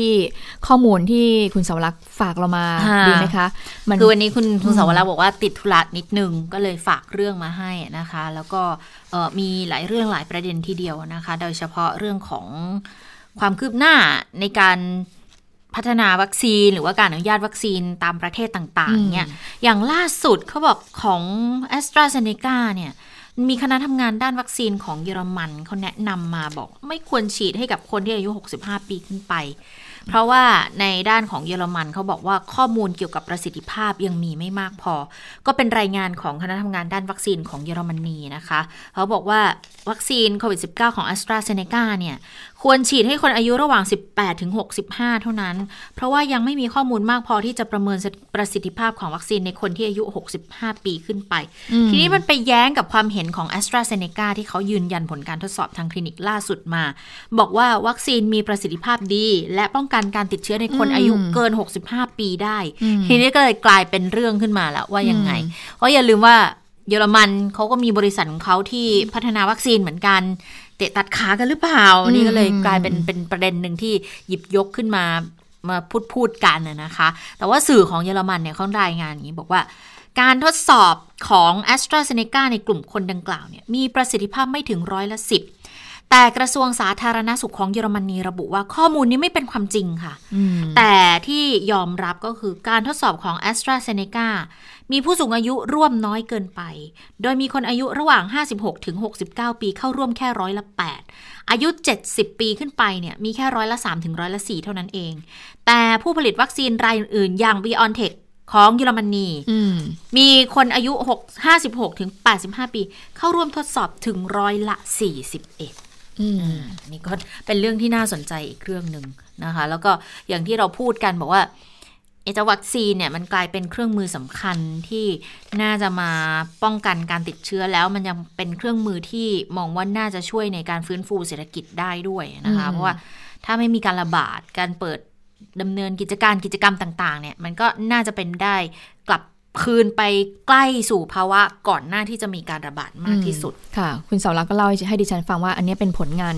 B: ข้อมูลที่คุณสาวรักษ์ฝากเรามา
A: ค่ะ
B: ดีไหมคะมัน
A: คือวันนี้คุณคุณสาวรักษ์บอกว่าติดธุระนิดนึงก็เลยฝากเรื่องมาให้นะคะ แล้วก็เอ่อมีหลายเรื่องหลายประเด็นทีเดียวนะคะ โดยเฉพาะเรื่องของความคืบหน้าในการ พัฒนาวัคซีนหรือว่าการอนุญาตวัคซีนตามประเทศต่าง
B: อืม
A: ๆเนี่ยอย่างล่าสุดเขาบอกของ a s t r a z เซ e c a เนี่ยมีคณะทำงานด้านวัคซีนของเยอรมันเขาแนะนำมาบอกไม่ควรฉีดให้กับคนที่อายุ 65 ปีขึ้นไป เพราะว่าในด้านของเยอรมันเขาบอกว่าข้อมูลเกี่ยวกับประสิทธิภาพยังมีไม่มากพอ ก็เป็นรายงานของคณะทำงานด้านวัคซีนของเยอรมนีนะคะ เขาบอกว่าวัคซีนโควิด -19 ของ a s t r a z เซ e c a เนี่ยควรฉีดให้คนอายุระหว่าง 18 ถึง 65 เท่านั้น เพราะว่ายังไม่มีข้อมูลมากพอที่จะประเมินประสิทธิภาพของวัคซีนในคนที่อายุ 65 ปีขึ้นไป
B: อืม
A: ทีนี้มันไปแย้งกับความเห็นของ a s t r a z เซ e c a ที่เขายืนยันผลการทดสอบทางคลินิกล่าสุดมา บอกว่าวัคซีนมีประสิทธิภาพดี และป้องกันการติดเชื้อในคน
B: อืม
A: อายุเกิน 65 ปีได้
B: อืม
A: ทีนี้ก็เลยกลายเป็นเรื่องขึ้นมาแล้วว่ายังไง
B: อืม
A: เพราะอย่าลืมว่าเยอรมันเขาก็มีบริษัทของเขาที่พัฒนาวัคซีนเหมือนกัน เตะตัดขากันหรือเปล่า
B: อืม
A: นี่ก็เลยกลายเป็นเป็นประเด็นหนึ่งที่หยิบยกขึ้นมามาพูดพูดกันนะนะคะ แต่ว่าสื่อของเยอรมันเนี่ยเขารายงานอย่างนี้บอกว่าการทดสอบของ a s t r a z เซ e c a ในกลุ่มคนดังกล่าวเนี่ยมีประสิทธิภาพไม่ถึงร้อยละสิบแต่กระทรวงสาธารณสุขของเยอรมนีระบุว่าข้อมูลนี้ไม่เป็นความจริงค่ะ
B: อืม
A: แต่ที่ยอมรับก็คือการทดสอบของ a s t r a z เซ e c a มีผู้สูงอายุร่วมน้อยเกินไป โดยมีคนอายุระหว่าง 56 ถึง 69 ปีเข้าร่วมแค่ร้อยละ 8 อายุ 70 ปีขึ้นไปเนี่ย มีแค่ร้อยละ 3 ถึงร้อยละ 4 เท่านั้นเอง แต่ผู้ผลิตวัคซีนรายอื่นๆ อย่าง BioNTech ของเยอรมนี
B: อืม
A: มีคนอายุ 6 56 ถึง 85 ปี เข้าร่วมทดสอบถึงร้อยละ 41
B: อืม
A: นี่ก็เป็นเรื่องที่น่าสนใจอีกเรื่องหนึ่งนะคะ แล้วก็อย่างที่เราพูดกันบอกว่า ไอ้เจ้าวัคซีนเนี่ยมันกลายเป็นเครื่องมือสำคัญที่น่าจะมาป้องกันการติดเชื้อแล้วมันยังเป็นเครื่องมือที่มองว่าน่าจะช่วยในการฟื้นฟูเศรษฐกิจได้ด้วยนะคะ
B: อืม
A: เพราะว่าถ้าไม่มีการระบาดการเปิดดำเนินกิจการกิจกรรมต่าง ๆ เนี่ย มันก็น่าจะเป็นได้กลับ คืนไปใกล้สู่ภาวะก่อนหน้าที่จะมีการระบาดมากที่สุด
B: ค่ะ คุณเสารักษ์ก็เล่าให้ดิฉันฟังว่า อันนี้เป็นผลงาน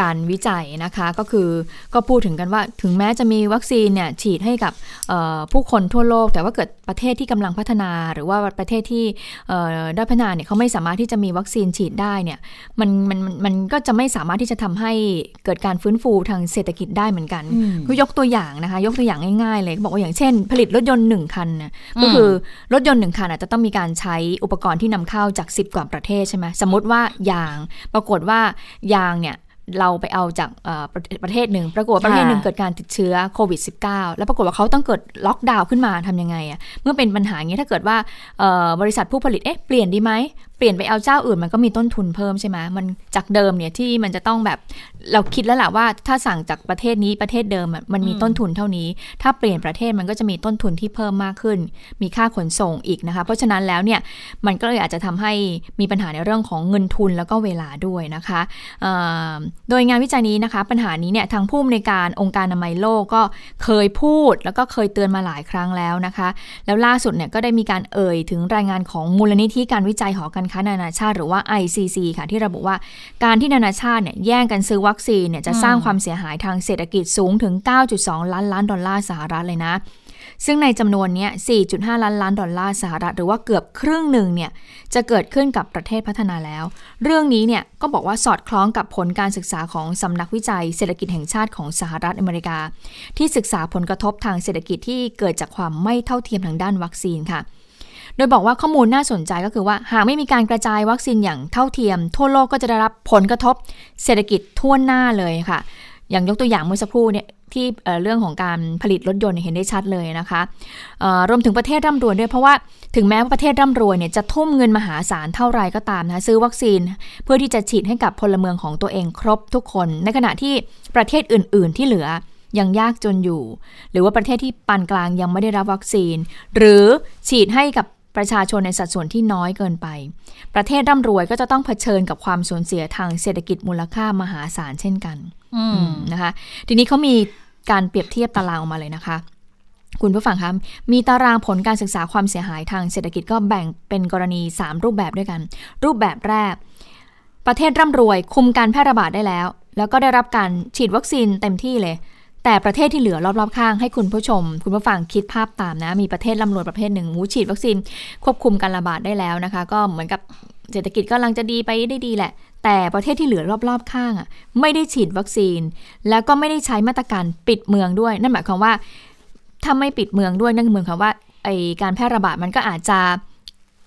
B: การวิจัยนะคะ ก็คือก็พูดถึงกันว่าถึงแม้จะมีวัคซีนเนี่ยฉีดให้กับเอ่อผู้คนทั่วโลก แต่ว่าเกิดประเทศที่กำลังพัฒนา หรือว่าประเทศที่เอ่อได้อยพัฒนาเนี่ยเขาไม่สามารถที่จะมีวัคซีนฉีดได้เนี่ยมันมันมันมันก็จะไม่สามารถที่จะทำให้เกิดการฟื้นฟูทางเศรษฐกิจได้เหมือนกัน
A: อืม
B: คือยกตัวอย่างนะคะ ยกตัวอย่างง่ายๆเลยบอกว่าอย่างเช่น ผลิตรถยนต์หนึ่งคันเนี่ยก็คือรถยนต์หนึ่งคันอาจจะต้องมีการใช้อุปกรณ์ที่นำเข้าจาก 10 กว่าประเทศใช่ไหมสมมติว่ายาง ปรากฏว่ายางเนี่ยเราไปเอาจากเอ่อประประเทศหนึ่ง ปรากฏว่าประเทศหนึ่งเกิดการติดเชื้อโควิด -19 แล้วปรากฏว่าเขาต้องเกิดล็อกดาวน์ขึ้นมาทำยังไงอะเมื่อเป็นปัญหาอย่างนี้ถ้าเกิดว่าเอ่อบริษัทผู้ผลิตเอ๊ะเปลี่ยนดีไหมเปลี่ยนไปเอาเจ้าอื่นมันก็มีต้นทุนเพิ่มใช่ไหมมันจากเดิมเนี่ยที่มันจะต้องแบบเราคิดแล้วแหละว่าถ้าสั่งจากประเทศนี้ประเทศเดิมอะมันมีต้นทุนเท่านี้ ถ้าเปลี่ยนประเทศมันก็จะมีต้นทุนที่เพิ่มมากขึ้น มีค่าขนส่งอีกนะคะ เพราะฉะนั้นแล้วเนี่ยมันก็เลยอาจจะทำให้มีปัญหาในเรื่องของเงินทุนแล้วก็เวลาด้วยนะคะโดยงานวิจัยนี้นะคะ ปัญหานี้เนี่ยทางผู้อำนวยการองค์การอนามัยโลกก็เคยพูดแล้วก็เคยเตือนมาหลายครั้งแล้วนะคะ แล้วล่าสุดเนี่ยก็ได้มีการเอ่ยถึงรายงานของมูลนิธิการวิจัยหอการค้านานาชาติหรือว่า ICC ค่ะที่ระบุว่าการที่นานาชาติเนี่ยแย่งกันซื้อวัคซีนเนี่ยจะสร้างความเสียหายทางเศรษฐกิจสูงถึง 9.2 ล้านล้านดอลลาร์สหรัฐเลยนะ ซึ่งในจำนวนเนี้ย4.5 ล้านล้านดอลลาร์สหรัฐหรือว่าเกือบครึ่งหนึ่งเนี่ยจะเกิดขึ้นกับประเทศพัฒนาแล้ว เรื่องนี้เนี่ยก็บอกว่าสอดคล้องกับผลการศึกษาของสำนักวิจัยเศรษฐกิจแห่งชาติของสหรัฐอเมริกา ที่ศึกษาผลกระทบทางเศรษฐกิจที่เกิดจากความไม่เท่าเทียมทางด้านวัคซีนค่ะ โดยบอกว่าข้อมูลน่าสนใจก็คือว่า หากไม่มีการกระจายวัคซีนอย่างเท่าเทียม ทั่วโลกก็จะได้รับผลกระทบเศรษฐกิจทั่วหน้าเลยค่ะ อย่างยกตัวอย่างเมื่อสักครู่เนี่ยที่เรื่องของการผลิตรถยนต์เห็นได้ชัดเลยนะคะรวมถึงประเทศร่ำรวยด้วยเพราะว่าถึงแม้ว่าประเทศร่ำรวยเนี่ยจะทุ่มเงินมหาศาลเท่าไรก็ตามนะซื้อวัคซีน เพื่อที่จะฉีดให้กับพลเมืองของตัวเองครบทุกคน ในขณะที่ประเทศอื่น ๆ ที่เหลือยังยากจนอยู่ หรือว่าประเทศที่ปานกลางยังไม่ได้รับวัคซีน หรือฉีดให้กับ ประชาชนในสัดส่วนที่น้อยเกินไป ประเทศร่ำรวยก็จะต้องเผชิญกับความสูญเสียทางเศรษฐกิจมูลค่ามหาศาลเช่นกัน
A: อืม
B: นะคะ ทีนี้เขามีการเปรียบเทียบตารางออกมาเลยนะคะ คุณผู้ฟังคะมีตารางผลการศึกษาความเสียหายทางเศรษฐกิจก็แบ่งเป็นกรณี 3 รูปแบบด้วยกัน รูปแบบแรก ประเทศร่ำรวยคุมการแพร่ระบาดได้แล้ว แล้วก็ได้รับการฉีดวัคซีนเต็มที่เลย แต่ประเทศที่เหลือรอบๆข้างให้คุณผู้ชม คุณผู้ฟังคิดภาพตามนะ มีประเทศร่ำรวยประเภทหนึ่งหมูฉีดวัคซีนควบคุมการระบาดได้แล้วนะคะ ก็เหมือนกับเศรษฐกิจก็กำลังจะดีไปได้ดีแหละ แต่ประเทศที่เหลือรอบๆข้างอะไม่ได้ฉีดวัคซีน แล้วก็ไม่ได้ใช้มาตรการปิดเมืองด้วย นั่นหมายความว่าถ้าไม่ปิดเมืองด้วยนั่นเหมือนความว่าไอการแพร่ระบาดมันก็อาจจะ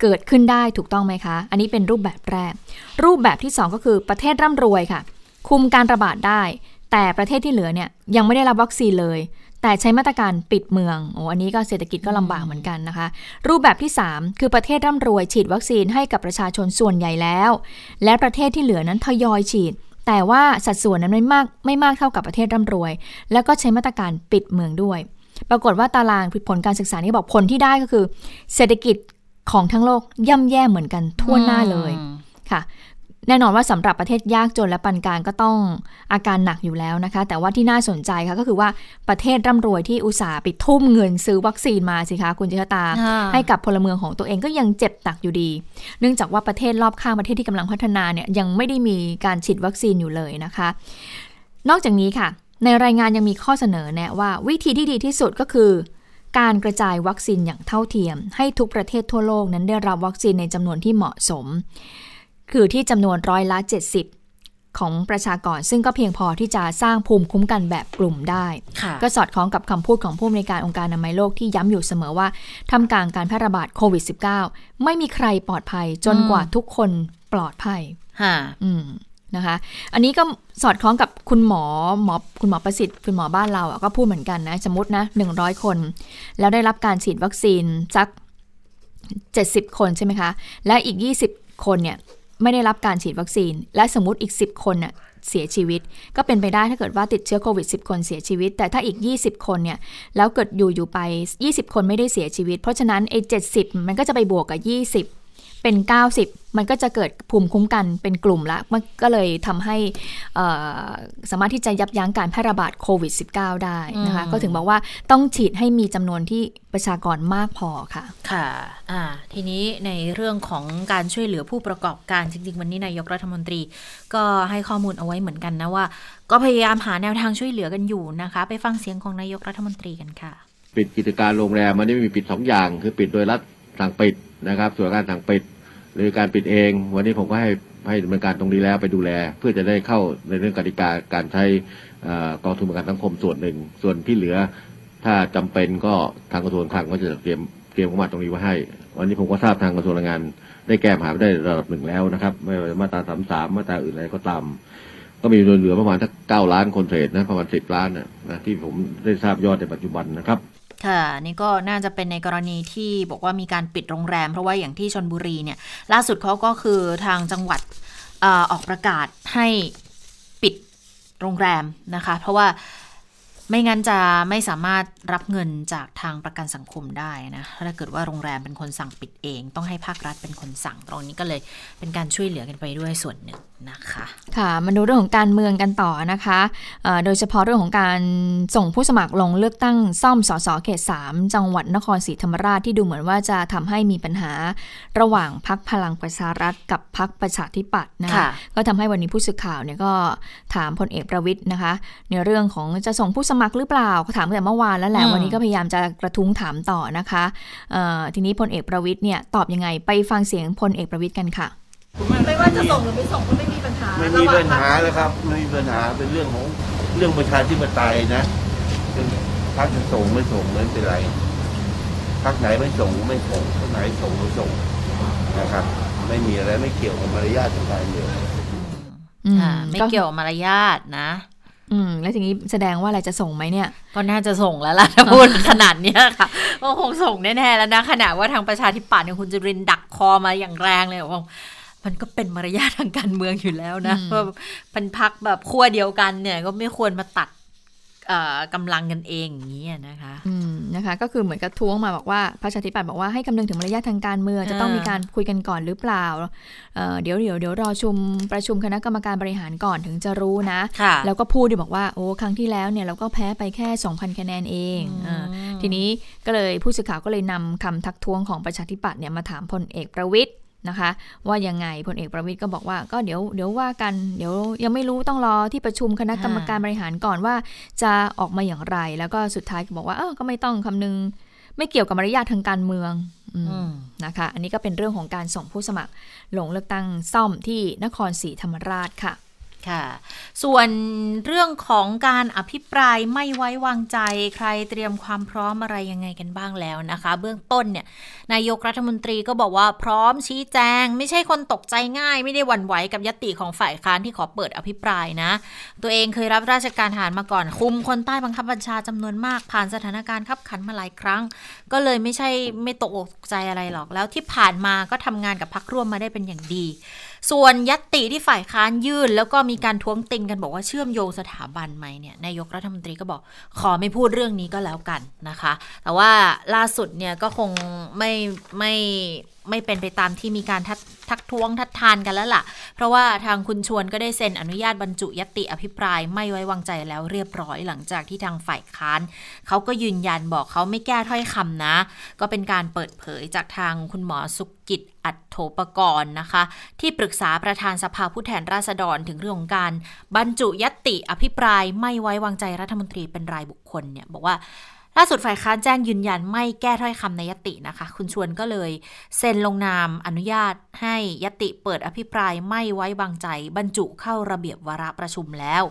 B: เกิดขึ้นได้ถูกต้องไหมคะ อันนี้เป็นรูปแบบแรก รูปแบบที่ 2 ก็คือประเทศร่ำรวยค่ะ คุมการระบาดได้ แต่ประเทศที่เหลือเนี่ยยังไม่ได้รับวัคซีนเลย แต่ใช้มาตรการปิดเมืองโอ้อันนี้ก็เศรษฐกิจก็ลำบากเหมือนกันนะคะ รูปแบบที่ 3 คือประเทศร่ำรวยฉีดวัคซีนให้กับประชาชนส่วนใหญ่แล้ว และประเทศที่เหลือนั้นทยอยฉีด แต่ว่าสัดส่วนนั้นไม่มากไม่มากเท่ากับประเทศร่ำรวย แล้วก็ใช้มาตรการปิดเมืองด้วย ปรากฏว่าตารางผลการศึกษานี้บอกผลที่ได้ก็คือ เศรษฐกิจของทั้งโลกย่ำแย่เหมือนกันทั่วหน้าเลยค่ะ แน่นอนว่าสำหรับประเทศยากจนและปานกลางก็ต้องอาการหนักอยู่แล้วนะคะ แต่ว่าที่น่าสนใจค่ะก็คือว่าประเทศร่ำรวยที่อุตสาห์ไปทุ่มเงินซื้อวัคซีนมาสิคะคุณจิตตา
A: อ่า
B: ให้กับพลเมืองของตัวเองก็ยังเจ็บหนักอยู่ดี เนื่องจากว่าประเทศรอบข้างประเทศที่กำลังพัฒนาเนี่ยยังไม่ได้มีการฉีดวัคซีนอยู่เลยนะคะ นอกจากนี้ค่ะ ในรายงานยังมีข้อเสนอแนะว่าวิธีที่ดีที่สุดก็คือการกระจายวัคซีนอย่างเท่าเทียม ให้ทุกประเทศทั่วโลกนั้นได้รับวัคซีนในจำนวนที่เหมาะสม คือที่จำนวนร้อยละ 70 ของประชากร ซึ่งก็เพียงพอที่จะสร้างภูมิคุ้มกันแบบกลุ่มได้
A: ค่ะ
B: ก็สอดคล้องกับคำพูดของผู้อำนวยการองค์การอนามัยโลกที่ย้ำอยู่เสมอว่าทำกลางการแพร่ระบาดโควิด -19 ไม่มีใครปลอดภัยจน
A: อืม
B: กว่าทุกคนปลอดภัย
A: ค่ะ
B: อืมนะคะ อันนี้ก็สอดคล้องกับคุณหมอหมอคุณหมอประสิทธิ์คุณหมอบ้านเราอะก็พูดเหมือนกันนะสมมตินะหนึ่งร้อยคน แล้วได้รับการฉีดวัคซีนสัก 70 คนใช่ไหมคะ และอีก 20 คนเนี่ย ไม่ได้รับการฉีดวัคซีน และสมมติอีก 10 คนน่ะเสียชีวิต ก็เป็นไปได้ถ้าเกิดว่าติดเชื้อโควิด 10 คนเสียชีวิต แต่ถ้าอีก 20 คนเนี่ยแล้วเกิดอยู่อยู่ไป 20 คนไม่ได้เสียชีวิต เพราะฉะนั้นไอ้70มันก็จะไปบวกกับ 20 เป็น 90 มันก็จะเกิดภูมิคุ้มกันเป็นกลุ่มละมันก็เลยทำให้เอ่อสามารถที่จะยับยั้งการแพร่ระบาดโควิด -19 ได้นะคะ
A: อืม
B: ก็ถึงบอกว่าต้องฉีดให้มีจำนวนที่ประชากรมากพอค่ะ
A: ค่ะอ่าทีนี้ในเรื่องของการช่วยเหลือผู้ประกอบการจริง ๆ วันนี้นายกรัฐมนตรี ก็ให้ข้อมูลเอาไว้เหมือนกันนะว่า ก็พยายามหาแนวทางช่วยเหลือกันอยู่นะคะ ไปฟังเสียงของนายกรัฐมนตรีกันค่ะ
D: ปิดกิจการโรงแรมมันไม่มีปิดสองอย่าง คือปิดโดยรัฐสั่งปิดนะครับส่วนการสั่งปิด หรือการปิดเอง วันนี้ผมก็ให้ให้ดำเนินการตรงนี้แล้วไปดูแล เพื่อจะได้เข้าในเรื่องกติกาการใช้กองทุนประกันสังคมส่วนหนึ่ง ส่วนที่เหลือถ้าจำเป็นก็ทางกระทรวงคลังก็จะเตรียมเตรียมงบประมาตรงนี้ไว้ให้ วันนี้ผมก็ทราบทางกระทรวงแรงงาน ได้แก้ปัญหาไปได้ระดับหนึ่งแล้วนะครับ ไม่ว่าจะมาตราสามสามมาตราอื่นอะไรก็ตาม ก็มีเหลือประมาณสักเก้าล้านคนเศษนะประมาณสิบล้านนะนะที่ผมได้ทราบยอดในปัจจุบันนะครับ
A: ค่ะนี่ก็น่าจะเป็นในกรณีที่บอกว่ามีการปิดโรงแรม เพราะว่าอย่างที่ชนบุรีเนี่ย ล่าสุดเขาก็คือทางจังหวัดอออกประกาศให้ปิดโรงแรมนะคะ เพราะว่า ไม่งั้นจะไม่สามารถรับเงินจากทางประกันสังคมได้นะ ถ้าเกิดว่าโรงแรมเป็นคนสั่งปิดเอง ต้องให้ภาครัฐเป็นคนสั่งตรงนี้ก็เลยเป็นการช่วยเหลือกันไปด้วยส่วนหนึ่งนะคะ
B: ค่ะ มาดูเรื่องของการเมืองกันต่อนะคะเอ่อโดยเฉพาะเรื่องของการส่งผู้สมัครลงเลือกตั้งซ่อมสสเขต 3 จังหวัดนครศรีธรรมราชที่ดูเหมือนว่าจะทำให้มีปัญหาระหว่างพักพลังประชารัฐกับพักประชาธิปัตย์นะคะ
A: ค่ะ
B: ก็ทำให้วันนี้ผู้สื่อข่าวเนี่ยก็ถามพลเอกประวิทย์นะคะ ในเรื่องของจะส่งผู้สมัครหรือเปล่าก็ถามตั้งแต่เมื่อวานแล้วแหละ
A: อืม
B: วันนี้ก็พยายามจะกระทุ้งถามต่อนะคะเอ่อทีนี้พลเอกประวิทย์เนี่ยตอบยังไงไปฟังเสียงพลเอกประวิทย์กันค่ะ
E: ไม่ว่าจะส่งหรือไม่ส่งก็ไม่มีปัญหา
F: ไม่มีปัญหาแล้วครับไม่มีปัญหาเป็นเรื่องของเรื่องประชาธิปไตยนะเป็นพรรคจะส่งไม่ส่งไม่เป็นไรพรรคไหนไม่ส่งไม่ส่งพรรคไหนส่งไม่ส่งนะครับ ไม่มีอะไรไม่เกี่ยวกับมารยาททางการเมือง
B: อืม
A: อ่าไม่เกี่ยวกับมารยาทนะ
B: อืม แล้วทีนี้แสดงว่าอะไรจะส่งไหมเนี่ย
A: ก็น่าจะส่งแล้วล่ะถ้าพูดขนาดเนี้ยค่ะก็คงส่งแน่ๆแล้วนะขณะว่าทางประชาธิปัตย์เนี่ยคุณจุรินทร์ดักคอมาอย่างแรงเลยบอกว่ามันก็เป็นมารยาททางการเมืองอยู่แล้วนะ
B: อืม
A: ว่าเป็นพักแบบขั้วเดียวกันเนี่ย ก็ไม่ควรมาตัดเอ่อ กำลังกันเองอย่างนี้ยนะคะ
B: อืมนะคะ ก็คือเหมือนกับท้วงมาบอกว่าพระชาธิปัตย์บอกว่าให้คำนึงถึงมารยาททางการเมือง
A: อ่า
B: จะต้องมีการคุยกันก่อนหรือเปล่าเอ่อเดี๋ยวเดี๋ยวเดี๋ยวรอชุมประชุมคณะกรรมการบริหารก่อนถึงจะรู้นะ
A: ค่ะ
B: แล้วก็พูดด้วยบอกว่าโอ้ครั้งที่แล้วเนี่ยเราก็แพ้ไปแค่ 2,000 คะแนนเองเออทีนี้ก็เลยผู้สื่อข่าวก็เลยนำคำทักท้วงของประชาธิปัตย์เนี่ยมาถามพลเอกประวิทย์ นะคะ ว่ายังไงพลเอกประวิทย์ก็บอกว่าก็เดี๋ยวเดี๋ยวว่ากันเดี๋ยวยังไม่รู้ต้องรอที่ประชุมคณะกรรมการบริหารก่อนว่าจะออกมาอย่างไร แล้วก็สุดท้ายก็บอกว่าเออก็ไม่ต้องคำนึง ไม่เกี่ยวกับมารยาททางการเมืองอืม
A: อืม
B: นะคะ อันนี้ก็เป็นเรื่องของการส่งผู้สมัครลงเลือกตั้งซ่อมที่นครศรีธรรมราชค่ะ
A: ค่ะ ส่วนเรื่องของการอภิปรายไม่ไว้วางใจใครเตรียมความพร้อมอะไรยังไงกันบ้างแล้วนะคะ เบื้องต้นเนี่ยนายกรัฐมนตรีก็บอกว่าพร้อมชี้แจง ไม่ใช่คนตกใจง่าย ไม่ได้หวั่นไหวกับยติของฝ่ายค้านที่ขอเปิดอภิปรายนะ ตัวเองเคยรับราชการทหารมาก่อน คุมคนใต้บังคับบัญชาจำนวนมากผ่านสถานการณ์ขับขันมาหลายครั้ง ก็เลยไม่ใช่ไม่ตกอกใจอะไรหรอกแล้วที่ผ่านมาก็ทำงานกับพักร่วมมาได้เป็นอย่างดี ส่วนยัตติที่ฝ่ายค้านยื่น แล้วก็มีการท้วงติงกันบอกว่าเชื่อมโยงสถาบันไหมเนี่ยนายกรัฐมนตรีก็บอกขอไม่พูดเรื่องนี้ก็แล้วกันนะคะ แต่ว่าล่าสุดเนี่ยก็คงไม่ไม่ไม่เป็นไปตามที่มีการทัด ทักท้วงทัดทานกันแล้วล่ะ เพราะว่าทางคุณชวนก็ได้เซ็นอนุญาตบรรจุยติอภิปรายไม่ไว้วางใจแล้วเรียบร้อยหลังจากที่ทางฝ่ายค้านเขาก็ยืนยันบอกเขาไม่แก้ถ้อยคำนะ ก็เป็นการเปิดเผยจากทางคุณหมอสุกิจอัตโถปกรณ์นะคะ ที่ปรึกษาประธานสภาผู้แทนราษฎรถึงเรื่องของการบรรจุยติอภิปรายไม่ไว้วางใจรัฐมนตรีเป็นรายบุคคลเนี่ยบอกว่า ล่าสุดฝ่ายค้านแจ้งยืนยันไม่แก้ถ้อยคำในยตินะคะ คุณชวนก็เลยเซ็นลงนามอนุญาตให้ยติเปิดอภิปรายไม่ไว้วางใจบรรจุเข้าระเบียบวาระประชุมแล้ว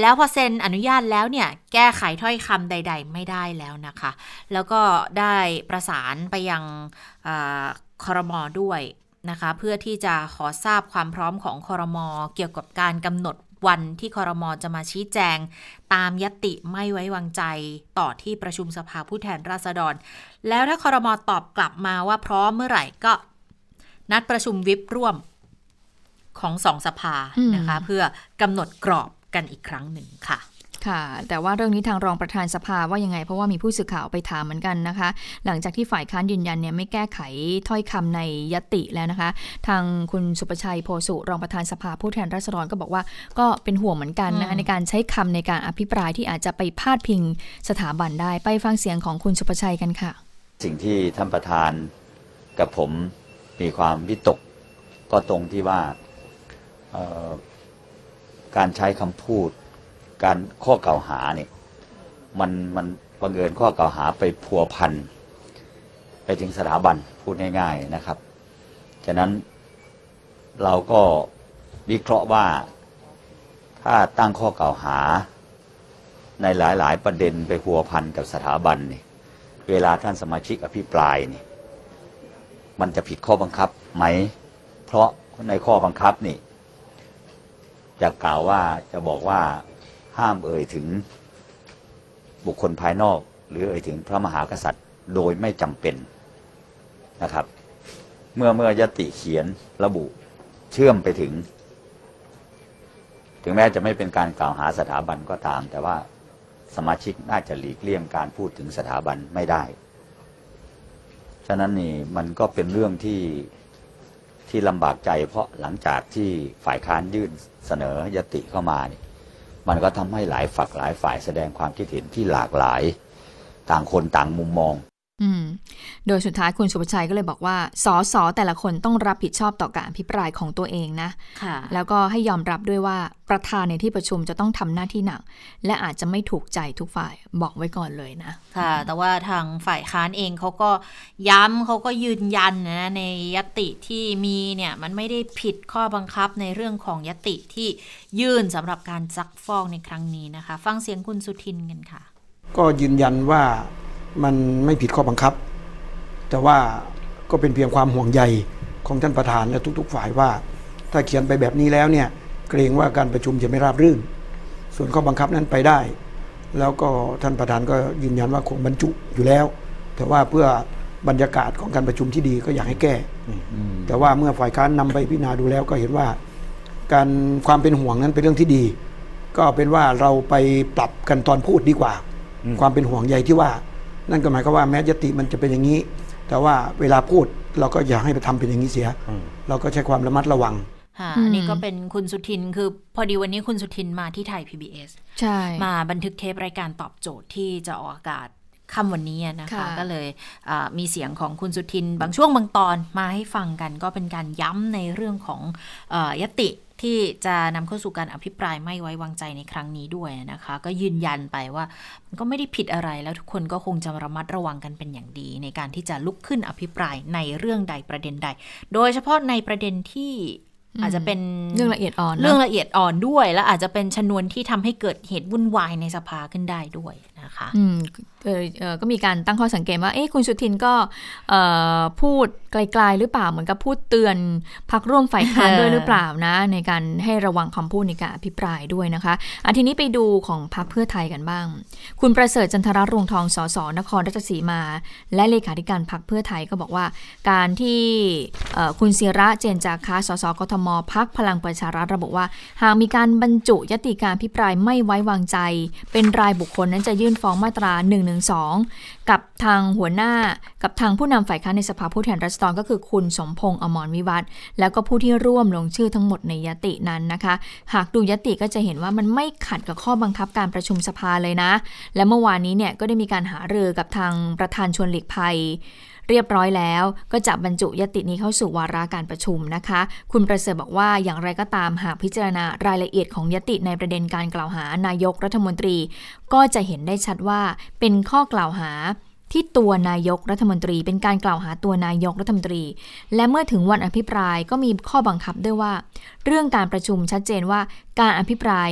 A: แล้วพอเซ็นอนุญาตแล้วเนี่ยแก้ไขถ้อยคำใด ๆ ไม่ได้แล้วนะคะ แล้วก็ได้ประสานไปยังคอรมอด้วยนะคะเพื่อที่จะขอทราบความพร้อมของคอรมอเกี่ยวกับการกำหนด วันที่คอรมอจะมาชี้แจง ตามยติไม่ไว้วางใจต่อที่ประชุมสภาผู้แทนราษฎร แล้วถ้าคอรมอตอบกลับมาว่าพร้อมเมื่อไหร่ก็ นัดประชุมวิปร่วมของสองสภานะคะ เพื่อกำหนดกรอบกันอีกครั้งหนึ่งค่ะ
B: ค่ะ แต่ว่าเรื่องนี้ทางรองประธานสภาว่ายังไง เพราะว่ามีผู้สื่อข่าวไปถามเหมือนกันนะคะ หลังจากที่ฝ่ายค้านยืนยันเนี่ยไม่แก้ไขถ้อยคำในยติแล้วนะคะ ทางคุณสุประชัยโพสุรองประธานสภาผู้แทนราษฎรก็บอกว่า ก็เป็นห่วงเหมือนกันนะคะในการใช้คำในการอภิปรายที่อาจจะไปพาดพิงสถาบันได้ไปฟังเสียงของคุณสุประชัยกันค่ะ
G: สิ่งที่ท่านประธานกับผมมีความวิตกก็ตรงที่ว่าการใช้คำพูด การข้อกล่าวหาเนี่ยมันมันบังเอิญข้อกล่าวหาไปพัวพันไปถึงสถาบันพูดง่าย ๆนะครับ ฉะนั้นเราก็วิเคราะห์ว่าถ้าตั้งข้อกล่าวหาในหลายๆ ประเด็นไปพัวพันกับสถาบันนี่เวลาท่านสมาชิกอภิปรายนี่มันจะผิดข้อบังคับไหม เพราะในข้อบังคับนี่จะกล่าวว่าจะบอกว่า ห้ามเอ่ยถึงบุคคลภายนอก หรือเอ่ยถึงพระมหากษัตริย์ โดยไม่จำเป็นนะครับ เมื่อเมื่อยติเขียนระบุเชื่อมไปถึง ถึงแม้จะไม่เป็นการกล่าวหาสถาบันก็ตาม แต่ว่าสมาชิกน่าจะหลีกเลี่ยงการพูดถึงสถาบันไม่ได้ ฉะนั้นนี่มันก็เป็นเรื่องที่ที่ลำบากใจเพราะหลังจากที่ฝ่ายค้านยื่นเสนอยติเข้ามาเนี่ย มันก็ทำให้หลายฝักหลายฝ่ายแสดงความคิดเห็นที่หลากหลายต่างคนต่างมุมมอง
B: อืม โดยสุดท้ายคุณสุภชัยก็เลยบอกว่าสอสอแต่ละคนต้องรับผิดชอบต่อการพิปรายของตัวเองนะ
A: ค่ะ
B: แล้วก็ให้ยอมรับด้วยว่าประธานในที่ประชุมจะต้องทำหน้าที่หนัก และอาจจะไม่ถูกใจทุกฝ่ายบอกไว้ก่อนเลยนะ
A: ค่ะ แต่ว่าทางฝ่ายค้านเองเขาก็ย้ำเขาก็ยืนยันนะในยติที่มีเนี่ยมันไม่ได้ผิดข้อบังคับในเรื่องของยติที่ยื่นสำหรับการซักฟอกในครั้งนี้นะคะ ฟังเสียงคุณสุทินกันค่ะ
H: ก็ยืนยันว่า มันไม่ผิดข้อบังคับ แต่ว่าก็เป็นเพียงความห่วงใยของท่านประธานและทุก ๆ ฝ่ายว่า ถ้าเขียนไปแบบนี้แล้วเนี่ยเกรงว่าการประชุมจะไม่ราบรื่น ส่วนข้อบังคับนั้นไปได้ แล้วก็ท่านประธานก็ยืนยันว่าคงบรรจุอยู่แล้ว แต่ว่าเพื่อบรรยากาศของการประชุมที่ดีก็อยากให้แก้ แต่ว่าเมื่อฝ่ายค้านนำไปพิจารณาดูแล้วก็เห็นว่า การความเป็นห่วงนั้นเป็นเรื่องที่ดี ก็เป็นว่าเราไปปรับกันตอนพูดดีกว่า ความเป็นห่วงใยที่ว่า นั่นก็หมายความว่าแม้ยติมันจะเป็นอย่างนี้ แต่ว่าเวลาพูดเราก็อย่าให้ไปทำเป็นอย่างนี้เสีย เราก็ใช้ความระมัดระวัง
A: ค่ะนี่ก็เป็นคุณสุทินคือพอดีวันนี้คุณสุทินมาที่ไทย PBS
B: ใช่
A: มาบันทึกเทปรายการตอบโจทย์ที่จะออกอากาศ ค่ำวันนี้นะคะ ก็เลยมีเสียงของคุณสุทินบางช่วงบางตอนมาให้ฟังกัน ก็เป็นการย้ำในเรื่องของยติที่จะนำเข้าสู่การอภิปรายไม่ไว้วางใจในครั้งนี้ด้วยนะคะ ก็ยืนยันไปว่ามันก็ไม่ได้ผิดอะไรแล้วทุกคนก็คงจะระมัดระวังกันเป็นอย่างดี ในการที่จะลุกขึ้นอภิปรายในเรื่องใดประเด็นใด โดยเฉพาะในประเด็นที่ อาจจะเป็น
B: เรื่องละเอียดอ่อน
A: เรื่องละเอียดอ่อนด้วย และอาจจะเป็นชนวนที่ทำให้เกิดเหตุวุ่นวายในสภาขึ้นได้ด้วยนะคะ
B: อืมเออก็มีการตั้งข้อสังเกตว่าเอ๊ะคุณสุทินก็พูดไกลๆหรือเปล่าเหมือนกับพูดเตือนพักร่วมฝ่ายค้านด้วยหรือเปล่านะ ในการให้ระวังคำพูดในการอภิปรายด้วยนะคะอันทีนี้ไปดูของพักเพื่อไทยกันบ้าง คุณประเสริฐจันทรรวงทองสสนครราชสีมา และเลขาธิการพักเพื่อไทยก็บอกว่า การที่คุณศิระเจนจาคาสสกทมมพักพลังประชารัฐระบุว่า หากมีการบรรจุยติการพิปรายไม่ไว้วางใจ เป็นรายบุคคลนั้นจะยื่นฟ้องมาตรา1นึกับทางหัวหน้ากับทางผู้นำฝ่ายค้านในสภาผู้แทนราษฎรก็คือคุณสมพงษ์อมรวิวัฒน์แล้วก็ผู้ที่ร่วมลงชื่อทั้งหมดในยตินั้นนะคะ หากดูยติก็จะเห็นว่ามันไม่ขัดกับข้อบังคับการประชุมสภาเลยนะ และเมื่อวานนี้เนี่ยก็ได้มีการหารือกับทางประธานชวนหลีกภัย เรียบร้อยแล้ว ก็จะบรรจุยตินี้เข้าสู่วาระการประชุมนะคะ คุณประเสริฐบอกว่าอย่างไรก็ตามหากพิจารณารายละเอียดของยติในประเด็นการกล่าวหานายกรัฐมนตรี ก็จะเห็นได้ชัดว่าเป็นข้อกล่าวหาที่ตัวนายกรัฐมนตรีเป็นการกล่าวหาตัวนายกรัฐมนตรี และเมื่อถึงวันอภิปรายก็มีข้อบังคับด้วยว่า เรื่องการประชุมชัดเจนว่าการอภิปราย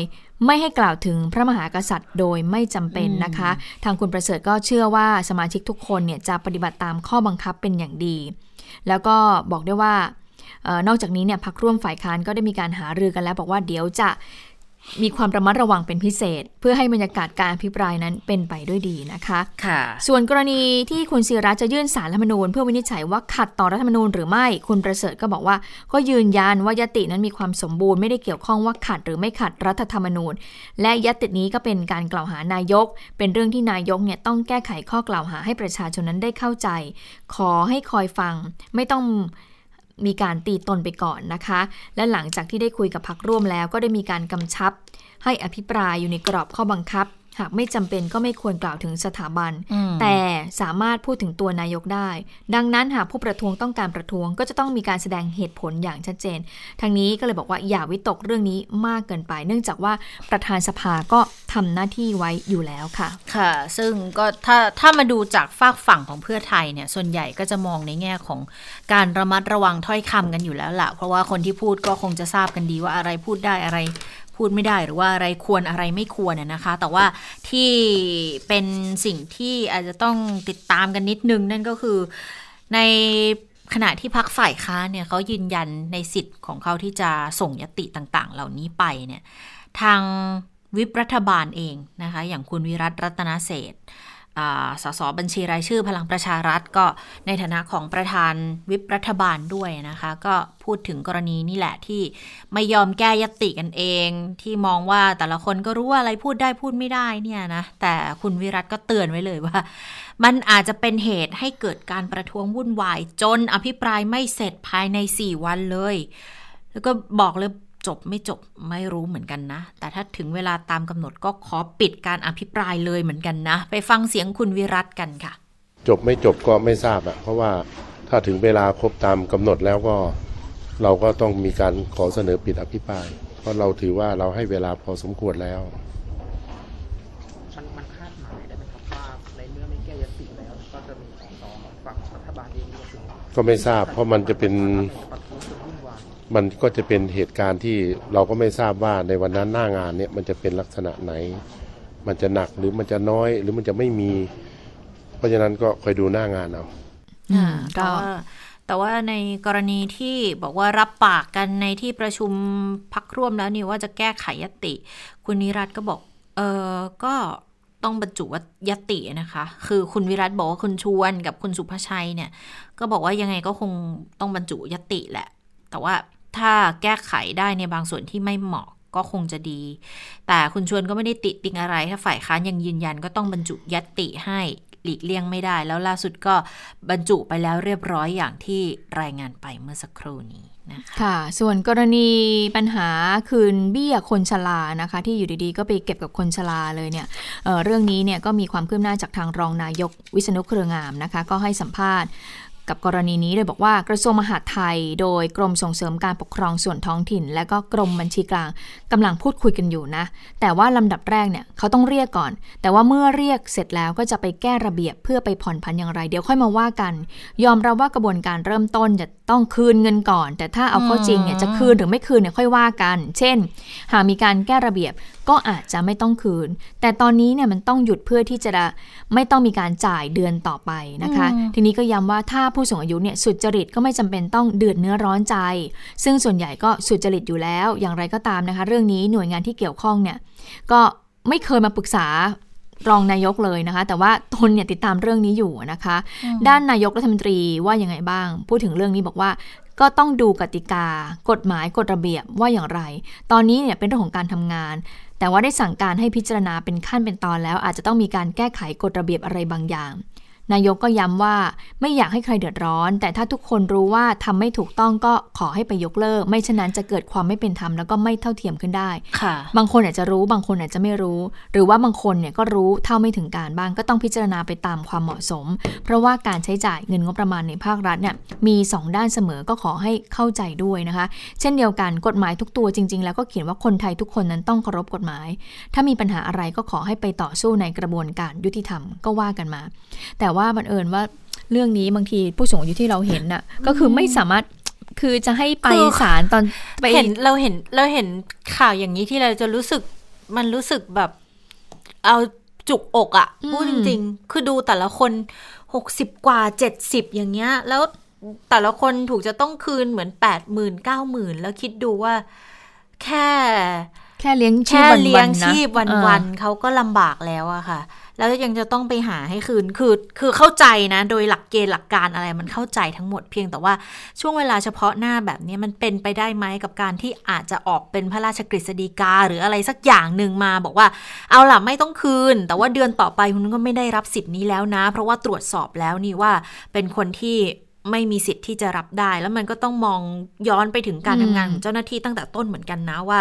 B: ไม่ให้กล่าวถึงพระมหากษัตริย์โดยไม่จำเป็นนะคะ ทางคุณประเสริฐก็เชื่อว่าสมาชิกทุกคนเนี่ยจะปฏิบัติตามข้อบังคับเป็นอย่างดี แล้วก็บอกได้ว่านอกจากนี้เนี่ยพักร่วมฝ่ายค้านก็ได้มีการหารือกันแล้ว บอกว่าเดี๋ยวจะ มีความระมัดระวังเป็นพิเศษ เพื่อให้บรรยากาศการอภิปรายนั้นเป็นไปด้วยดีนะคะ
A: ค่ะ
B: ส่วนกรณีที่คุณศิระจะยื่นสารรัฐธรรมนูญเพื่อวินิจฉัยว่าขัดต่อรัฐธรรมนูญหรือไม่คุณประเสริฐก็บอกว่า ก็ยืนยันว่ายตินั้นมีความสมบูรณ์ไม่ได้เกี่ยวข้องว่าขัดหรือไม่ขัดรัฐธรรมนูญ และยตินี้ก็เป็นการกล่าวหานายก เป็นเรื่องที่นายกเนี่ยต้องแก้ไขข้อกล่าวหาให้ประชาชนนั้นได้เข้าใจ ขอให้คอยฟังไม่ต้อง มีการตีตนไปก่อนนะคะ และหลังจากที่ได้คุยกับพักร่วมแล้วก็ได้มีการกำชับ ให้อภิปรายอยู่ในกรอบข้อบังคับ หากไม่จำเป็นก็ไม่ควรกล่าวถึงสถาบัน แต่สามารถพูดถึงตัวนายกได้ ดังนั้นหากผู้ประท้วงต้องการประท้วง ก็จะต้องมีการแสดงเหตุผลอย่างชัดเจน ทางนี้ก็เลยบอกว่าอย่าวิตกเรื่องนี้มากเกินไป เนื่องจากว่าประธานสภาก็ทำหน้าที่ไว้อยู่แล้วค่ะ
A: ค่ะ ซึ่งก็ถ้าถ้ามาดูจากฝากฝั่งของเพื่อไทยเนี่ย ส่วนใหญ่ก็จะมองในแง่ของการระมัดระวังถ้อยคำกันอยู่แล้วล่ะ เพราะว่าคนที่พูดก็คงจะทราบกันดีว่าอะไรพูดได้อะไร พูดไม่ได้หรือว่าอะไรควรอะไรไม่ควรนะคะ แต่ว่าที่เป็นสิ่งที่อาจจะต้องติดตามกันนิดนึงนั่นก็คือในขณะที่พักฝ่ายค้านเนี่ยเขายืนยันในสิทธิ์ของเขาที่จะส่งยติต่างๆ เหล่านี้ไปเนี่ยทางวิปรัฐบาลเองนะคะ อย่างคุณวิรัตรัตนเศษ สสบัญชีรายชื่อพลังประชารัฐก็ในฐานะของประธานวิปรัฐบาลด้วยนะคะ ก็พูดถึงกรณีนี่แหละที่ไม่ยอมแก้ยติกันเอง ที่มองว่าแต่ละคนก็รู้ว่าอะไรพูดได้พูดไม่ได้เนี่ยนะแต่คุณวิรัตก็เตือนไว้เลยว่า มันอาจจะเป็นเหตุให้เกิดการประท้วงวุ่นวาย จนอภิปรายไม่เสร็จภายใน 4 วันเลย แล้วก็บอกเลย จบไม่จบไม่รู้เหมือนกันนะ แต่ถ้าถึงเวลาตามกำหนดก็ขอปิดการอภิปรายเลยเหมือนกันนะ ไปฟังเสียงคุณวิรัตกันค่ะ
I: จบไม่จบก็ไม่ทราบอะเพราะว่าถ้าถึงเวลาครบตามกำหนดแล้วก็ เราก็ต้องมีการขอเสนอปิดอภิปราย เพราะเราถือว่าเราให้เวลาพอสมควรแล้ว
J: มันมันคาดหมายได้ไหมครับว่าในเมื่อไม่แก้ยติแล้วก็จะมีสสฝั่งรัฐบาลเอง
I: ก็ไม่ทราบเพราะมันจะเป็น มันก็จะเป็นเหตุการณ์ที่เราก็ไม่ทราบว่าในวันนั้นหน้างานเนี่ยมันจะเป็นลักษณะไหน มันจะหนักหรือมันจะน้อยหรือมันจะไม่มี เพราะฉะนั้นก็คอยดูหน้างานเอา
A: แต่ว่าแต่ว่าในกรณีที่บอกว่ารับปากกันในที่ประชุมพักร่วมแล้วนี่ว่าจะแก้ไขยติ คุณนิรัตก็บอก เออก็ต้องบรรจุยตินะคะ คือคุณวิรัตบอกว่าคุณชวนกับคุณสุภชัยเนี่ย ก็บอกว่ายังไงก็คงต้องบรรจุยติแหละ แต่ว่า ถ้าแก้ไขได้ในบางส่วนที่ไม่เหมาะก็คงจะดี แต่คุณชวนก็ไม่ได้ติติงอะไร ถ้าฝ่ายค้านยังยืนยันก็ต้องบรรจุยติให้หลีกเลี่ยงไม่ได้ แล้วล่าสุดก็บรรจุไปแล้วเรียบร้อยอย่างที่รายงานไปเมื่อสักครู่นี้นะคะ
B: ค่ะ ส่วนกรณีปัญหาคืนเบี้ยคนชรานะคะ ที่อยู่ดีๆ ก็ไปเก็บกับคนชราเลยเนี่ยเเรื่องนี้เนี่ยก็มีความคืบหน้าจากทางรองนายกวิษณุเครืองามนะคะ ก็ให้สัมภาษณ์ กับกรณีนี้เลยบอกว่ากระทรวงมหาดไทย โดยกรมส่งเสริมการปกครองส่วนท้องถิ่น และก็กรมบัญชีกลางกำลังพูดคุยกันอยู่นะ แต่ว่าลำดับแรกเนี่ยเขาต้องเรียกก่อน แต่ว่าเมื่อเรียกเสร็จแล้วก็จะไปแก้ระเบียบเพื่อไปผ่อนผันอย่างไร เดี๋ยวค่อยมาว่ากัน ยอมรับว่ากระบวนการเริ่มต้นจะต้องคืนเงินก่อน แต่ถ้าเอาเข้าจริงเนี่ยจะคืนหรือไม่คืนเนี่ยค่อยว่ากัน เช่น หากมีการแก้ระเบียบก็อาจจะไม่ต้องคืน แต่ตอนนี้เนี่ยมันต้องหยุดเพื่อที่จะไม่ต้องมีการจ่ายเดือนต่อไปนะคะ ทีนี้ก็ย้ำว่าถ้าผู้สูงอายุเนี่ยสุจริตก็ไม่จำเป็นต้องเดือดเนื้อร้อนใจ ซึ่งส่วนใหญ่ก็สุจริตอยู่แล้ว อย่างไรก็ตามนะคะ เรื่องนี้หน่วยงานที่เกี่ยวข้องเนี่ยก็ไม่เคยมาปรึกษารองนายกเลยนะคะ แต่ว่าตนเนี่ยติดตามเรื่องนี้อยู่นะคะ ด้านนายกรัฐมนตรีว่ายังไงบ้าง พูดถึงเรื่องนี้บอกว่าก็ต้องดูกติกา กฎหมายกฎระเบียบว่าอย่างไร ตอนนี้เนี่ยเป็นเรื่องของการทำงาน แต่ว่าได้สั่งการให้พิจารณาเป็นขั้นเป็นตอนแล้ว อาจจะต้องมีการแก้ไขกฎระเบียบอะไรบางอย่าง นายกก็ย้ำว่าไม่อยากให้ใครเดือดร้อน แต่ถ้าทุกคนรู้ว่าทำไม่ถูกต้องก็ขอให้ไปยกเลิก ไม่ฉะนั้นจะเกิดความไม่เป็นธรรมแล้วก็ไม่เท่าเทียมขึ้นได้
A: ค่ะ
B: บางคนอาจจะรู้บางคนอาจจะไม่รู้ หรือว่าบางคนเนี่ยก็รู้เท่าไม่ถึงการบ้างก็ต้องพิจารณาไปตามความเหมาะสม เพราะว่าการใช้จ่ายเงินงบประมาณในภาครัฐเนี่ยมี 2 ด้านเสมอก็ขอให้เข้าใจด้วยนะคะ เช่นเดียวกันกฎหมายทุกตัวจริง ๆ แล้วก็เขียนว่าคนไทยทุกคนนั้นต้องเคารพกฎหมาย ถ้ามีปัญหาอะไรก็ขอให้ไปต่อสู้ในกระบวนการยุติธรรมก็ว่ากันมา แต่ว่าบังเอิญว่าเรื่องนี้บางทีผู้สูงอายุที่เราเห็นน่ะ ก็คือไม่สามารถคือจะให้ไป
A: คือ
B: ศาลตอนไป
A: เห็นเราเห็นเราเห็นข่าวอย่างนี้ที่เราจะรู้สึกมันรู้สึกแบบ เอาจุกอกอะ่ะ
B: อืม
A: พูดจริง ๆ คือดูแต่ละคนหกสิบกว่าเจ็ดสิบอย่างเงี้ย แล้วแต่ละคนถูกจะต้องคืนเหมือนแปดหมื่นเก้าหมื่นแล้วคิดดูว่า แค่
B: แค่เลี้ยงชีพ
A: แค่
B: วันๆ
A: เลี้ยง
B: นะ
A: ชีพวัน
B: เอ
A: วั
B: อ
A: นๆเขาก็ลำบากแล้วอะค่ะ แล้วยังจะต้องไปหาให้คืนคือคือเข้าใจนะ โดยหลักเกณฑ์หลักการอะไรมันเข้าใจทั้งหมดเพียงแต่ว่าช่วงเวลาเฉพาะหน้าแบบนี้มันเป็นไปได้ไหมกับการที่อาจจะออกเป็นพระราชกฤษฎีกา หรืออะไรสักอย่างหนึ่งมาบอกว่า เอาล่ะไม่ต้องคืน แต่ว่าเดือนต่อไปคุณก็ไม่ได้รับสิทธิ์นี้แล้วนะ เพราะว่าตรวจสอบแล้วนี่ว่าเป็นคนที่ ไม่มีสิทธิ์ที่จะรับได้ แล้วมันก็ต้องมองย้อนไปถึงการ
B: อืม
A: ทำงานของเจ้าหน้าที่ตั้งแต่ต้นเหมือนกันนะว่า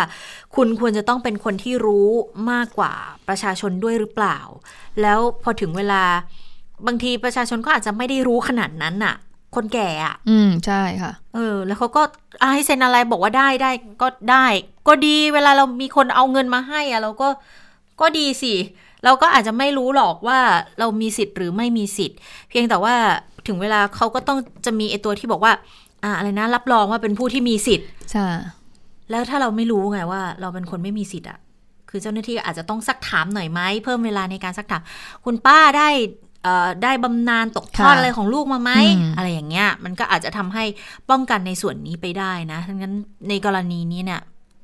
A: คุณควรจะต้องเป็นคนที่รู้มากกว่าประชาชนด้วยหรือเปล่า แล้วพอถึงเวลาบางทีประชาชนก็อาจจะไม่ได้รู้ขนาดนั้นน่ะ คนแก่อะ
B: อืมใช่ค่ะ
A: เออ แล้วเขาก็อะให้เซ็นอะไรบอกว่าได้ได้ก็ได้ ก็ดีเวลาเรามีคนเอาเงินมาให้อะเราก็ก็ดีสิเราก็อาจจะไม่รู้หรอกว่าเรามีสิทธิ์หรือไม่มีสิทธิ์ เพียงแต่ว่า ถึงเวลาเขาก็ต้องจะมีไอตัวที่บอกว่า อ่าอะไรนะ รับรองว่าเป็นผู้ที่มีสิทธิ์
B: ใช่
A: แล้วถ้าเราไม่รู้ไงว่า เราเป็นคนไม่มีสิทธิ์อะคือเจ้าหน้าที่อาจจะต้องซักถามหน่อยไหมเพิ่มเวลาในการซักถาม คุณป้าได้เอ่อได้บำนาญตกทอด
B: ค่ะ
A: อะไรของลูกมาไหม
B: อืม
A: อะไรอย่างเงี้ย มันก็อาจจะทำให้ป้องกันในส่วนนี้ไปได้นะทั้งนั้นในกรณีนี้เนี่ย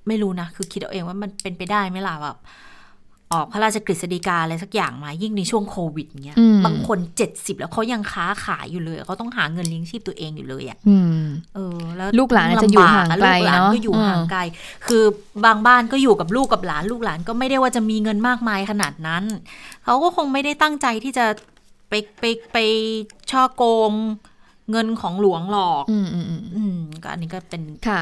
A: ไม่รู้นะ คือคิดเอาเองว่ามันเป็นไปได้ไหมล่ะแบบ ออกพระราชกฤษฎีกาอะไรสักอย่างมา ยิ่งในช่วงโควิดเงี้ย
B: อืม
A: บางคนเจ็ดสิบแล้วเขายังค้าขายอยู่เลยเขาต้องหาเงินเลี้ยงชีพตัวเองอยู่เลยอะ
B: อืม
A: เออ แล้ว
B: ลูกหลานอาจจะอยู่ห่างไกล
A: ลูกหลาน
B: เนอะ
A: ก็อยู่
B: อืม
A: ห่างไกล คือบางบ้านก็อยู่กับลูกกับหลาน ลูกหลานก็ไม่ได้ว่าจะมีเงินมากมายขนาดนั้นเขาก็คงไม่ได้ตั้งใจที่จะไปไปไปช่อโกง เงินของหลวงหรอก
B: อืมอืมอืม
A: อืมก็อันนี้ก็เป็น
B: ค่ะ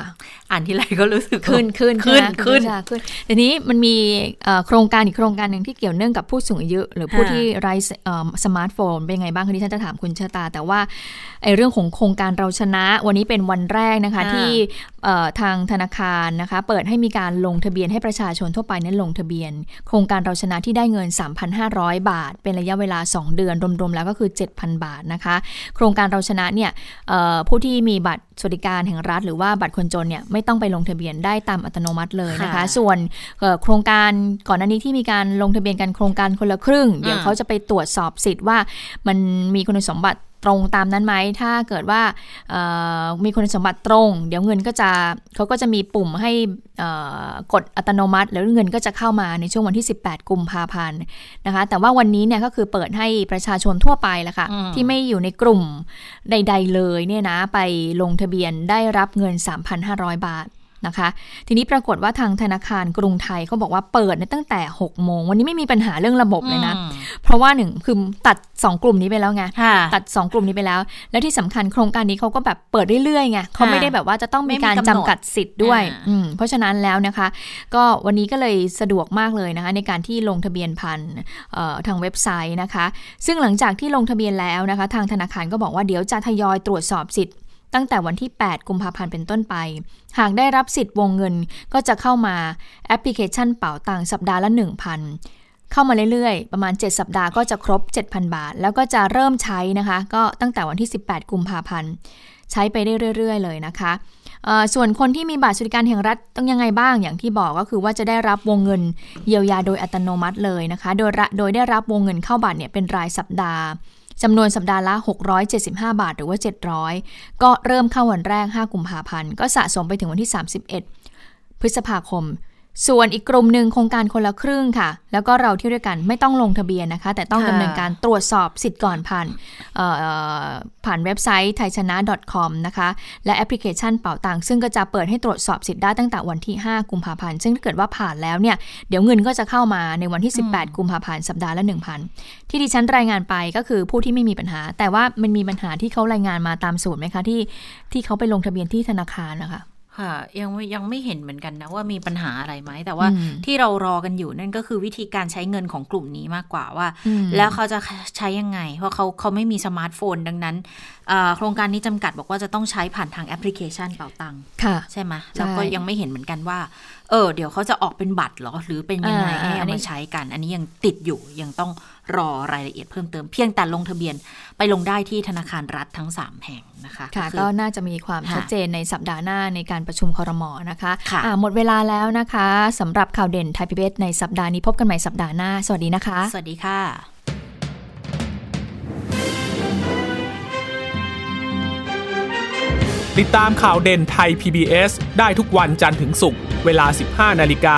A: อ่านทีไรก็รู้สึก
B: ขึ้นขึ้น
A: ขึ้น
B: ใช่ไหม
A: ขึ้น
B: คุณพิชาขึ้นทีนี้มันมีเอ่อโครงการอีกโครงการหนึ่งที่เกี่ยวเนื่องกับผู้สูงอายุ หรือผู้
A: ค่ะ
B: ที่ไร้เอ่อสมาร์ทโฟน เป็นยังไงบ้างคะที่ฉันจะถามคุณชะตา แต่ว่าไอ้เรื่องของโครงการเราชนะ วันนี้เป็นวันแรกนะคะ
A: ค่ะ
B: ที่เอ่อทางธนาคารนะคะ เปิดให้มีการลงทะเบียนให้ประชาชนทั่วไปนั้นลงทะเบียน โครงการเราชนะที่ได้เงิน 3,500 บาท เป็นระยะเวลา 2 เดือนรวมๆแล้วก็คือ 7,000 บาทนะคะ โครงการเราชนะเนี่ยเอ่อผู้ที่มีบัตรสวัสดิการแห่งรัฐ หรือว่าบัตรคนจนเนี่ยไม่ต้องไปลงทะเบียนได้ตามอัตโนมัติเลยนะคะ
A: ค่ะ
B: ส่วนเอ่อโครงการก่อนหน้านี้ที่มีการลงทะเบียนกันโครงการคนละครึ่ง เดี๋ยวเขาจะไปตรวจสอบสิทธิ์ว่ามันมีคุณสมบัติ ตรงตามนั้นไหม ถ้าเกิดว่าเอ่อมีคุณสมบัติตรง เดี๋ยวเงินก็จะเขาก็จะมีปุ่มให้เอ่อกดอัตโนมัติ แล้วเงินก็จะเข้ามาในช่วงวันที่ 18 กุมภาพันธ์นะคะ แต่ว่าวันนี้เนี่ยก็คือเปิดให้ประชาชนทั่วไปแหละค่ะ
A: อืม
B: ที่ไม่อยู่ในกลุ่มใด ๆ เลยเนี่ยนะไปลงทะเบียนได้รับเงิน 3,500 บาท นะคะ ทีนี้ปรากฏว่าทางธนาคารกรุงไทยเขาบอกว่าเปิดเนี่ยตั้งแต่6โมงวันนี้ไม่มีปัญหาเรื่องระบบเลยนะ
A: อืม
B: เพราะว่าหนึ่งคือตัด 2 กลุ่มนี้ไปแล้วไง
A: ค่ะ
B: ตัด 2 กลุ่มนี้ไปแล้ว แล้วที่สำคัญโครงการนี้เขาก็แบบเปิดเรื่อยๆไงเขาไม่ได้แบบว่าจะต้องมีการ
A: ไม่มี
B: จำ
A: กำหนด
B: กัดสิทธิ์ด้วย
A: อ่า
B: อืมเพราะฉะนั้นแล้วนะคะ ก็วันนี้ก็เลยสะดวกมากเลยนะคะ ในการที่ลงทะเบียนผ่านเอ่อทางเว็บไซต์นะคะ ซึ่งหลังจากที่ลงทะเบียนแล้วนะคะ ทางธนาคารก็บอกว่าเดี๋ยวจะทยอยตรวจสอบสิทธิ์ ตั้งแต่วันที่ 8 กุมภาพันธ์เป็นต้นไป หากได้รับสิทธิ์วงเงินก็จะเข้ามาแอปพลิเคชันเป๋าตังสัปดาห์ละ 1,000 เข้ามาเรื่อยๆ ประมาณ 7 สัปดาห์ก็จะครบ 7,000 บาท แล้วก็จะเริ่มใช้นะคะ ก็ตั้งแต่วันที่ 18 กุมภาพันธ์ใช้ไปได้เรื่อย ๆ เลยนะคะส่วนคนที่มีบัตรสวัสดิการแห่งรัฐต้องยังไงบ้างอย่างที่บอกก็คือว่าจะได้รับวงเงินเยียวยาโดยอัตโนมัติเลยนะคะ โดยระโดยได้รับวงเงินเข้าบัตรเนี่ยเป็นรายสัปดาห์ จำนวนสัปดาห์ละ 675 บาทหรือว่า 700 ก็เริ่มเข้าวันแรก 5 กุมภาพันธ์ ก็สะสมไปถึงวันที่ 31 พฤษภาคม ส่วนอีกกลุ่มหนึ่งโครงการคนละครึ่งค่ะ แล้วก็เราเที่ยวด้วยกันไม่ต้องลงทะเบียนนะคะ แต่ต้อง
A: ค่ะ
B: ดำเนินการตรวจสอบสิทธิ์ก่อนผ่านเอ่อผ่านเว็บไซต์ไทยชนะ .com นะคะ และแอปพลิเคชันเป่าตังค์ซึ่งก็จะเปิดให้ตรวจสอบสิทธิ์ได้ตั้งแต่วันที่ 5 กุมภาพันธ์ซึ่งถ้าเกิดว่าผ่านแล้วเนี่ยเดี๋ยวเงินก็จะเข้ามาในวันที่ 18 กุมภาพันธ์สัปดาห์ละ 1,000 ที่ดิฉันรายงานไปก็คือผู้ที่ไม่มีปัญหา แต่ว่ามันมีปัญหาที่เขารายงานมาตามสูตรไหมคะที่ที่เขาไปลงทะเบียนที่ธนาคารนะคะ
A: ค่ะยังไม่ยังไม่เห็นเหมือนกันนะว่ามีปัญหาอะไรไหม แต่ว่า
B: อืม
A: ที่เรารอกันอยู่นั่นก็คือวิธีการใช้เงินของกลุ่มนี้มากกว่าว่า
B: อืม
A: แล้วเขาจะใช้ยังไง เพราะเขาเขาไม่มีสมาร์ทโฟน ดังนั้นเอ่อโครงการนี้จำกัดบอกว่าจะต้องใช้ผ่านทางแอปพลิเคชันเป๋าตังค์
B: ค่ะ
A: ใช่ไหมแล้วก็ยังไม่เห็นเหมือนกันว่า เออเดี๋ยวเขาจะออกเป็นบัตรเหรอหรือเป็นยังไง
B: อ่า
A: ให้
B: อั
A: เอา
B: นนี้
A: มาใช้กัน อันนี้ยังติดอยู่ยังต้อง รอรายละเอียดเพิ่มเติมเพียงแต่ลงทะเบียนไปลงได้ที่ธนาคารรัฐทั้ง 3 แห่งนะคะ
B: ค่ะ
A: อ
B: ก็น่าจะมีความ
A: ค่ะ
B: ชัดเจนในสัปดาห์หน้าในการประชุมคอรมอนะคะ
A: ค่ะ
B: อ่าหมดเวลาแล้วนะคะสำหรับข่าวเด่นไทยพีบีในสัปดาห์นี้พบกันใหม่สัปดาห์หน้า สวัสดีนะคะ
A: สวัสดีค่ะ
K: ติดตามข่าวเด่นไทย PBS ได้ทุกวันจันทร์ถึงศุกร์เวลา 15 นาฬิกา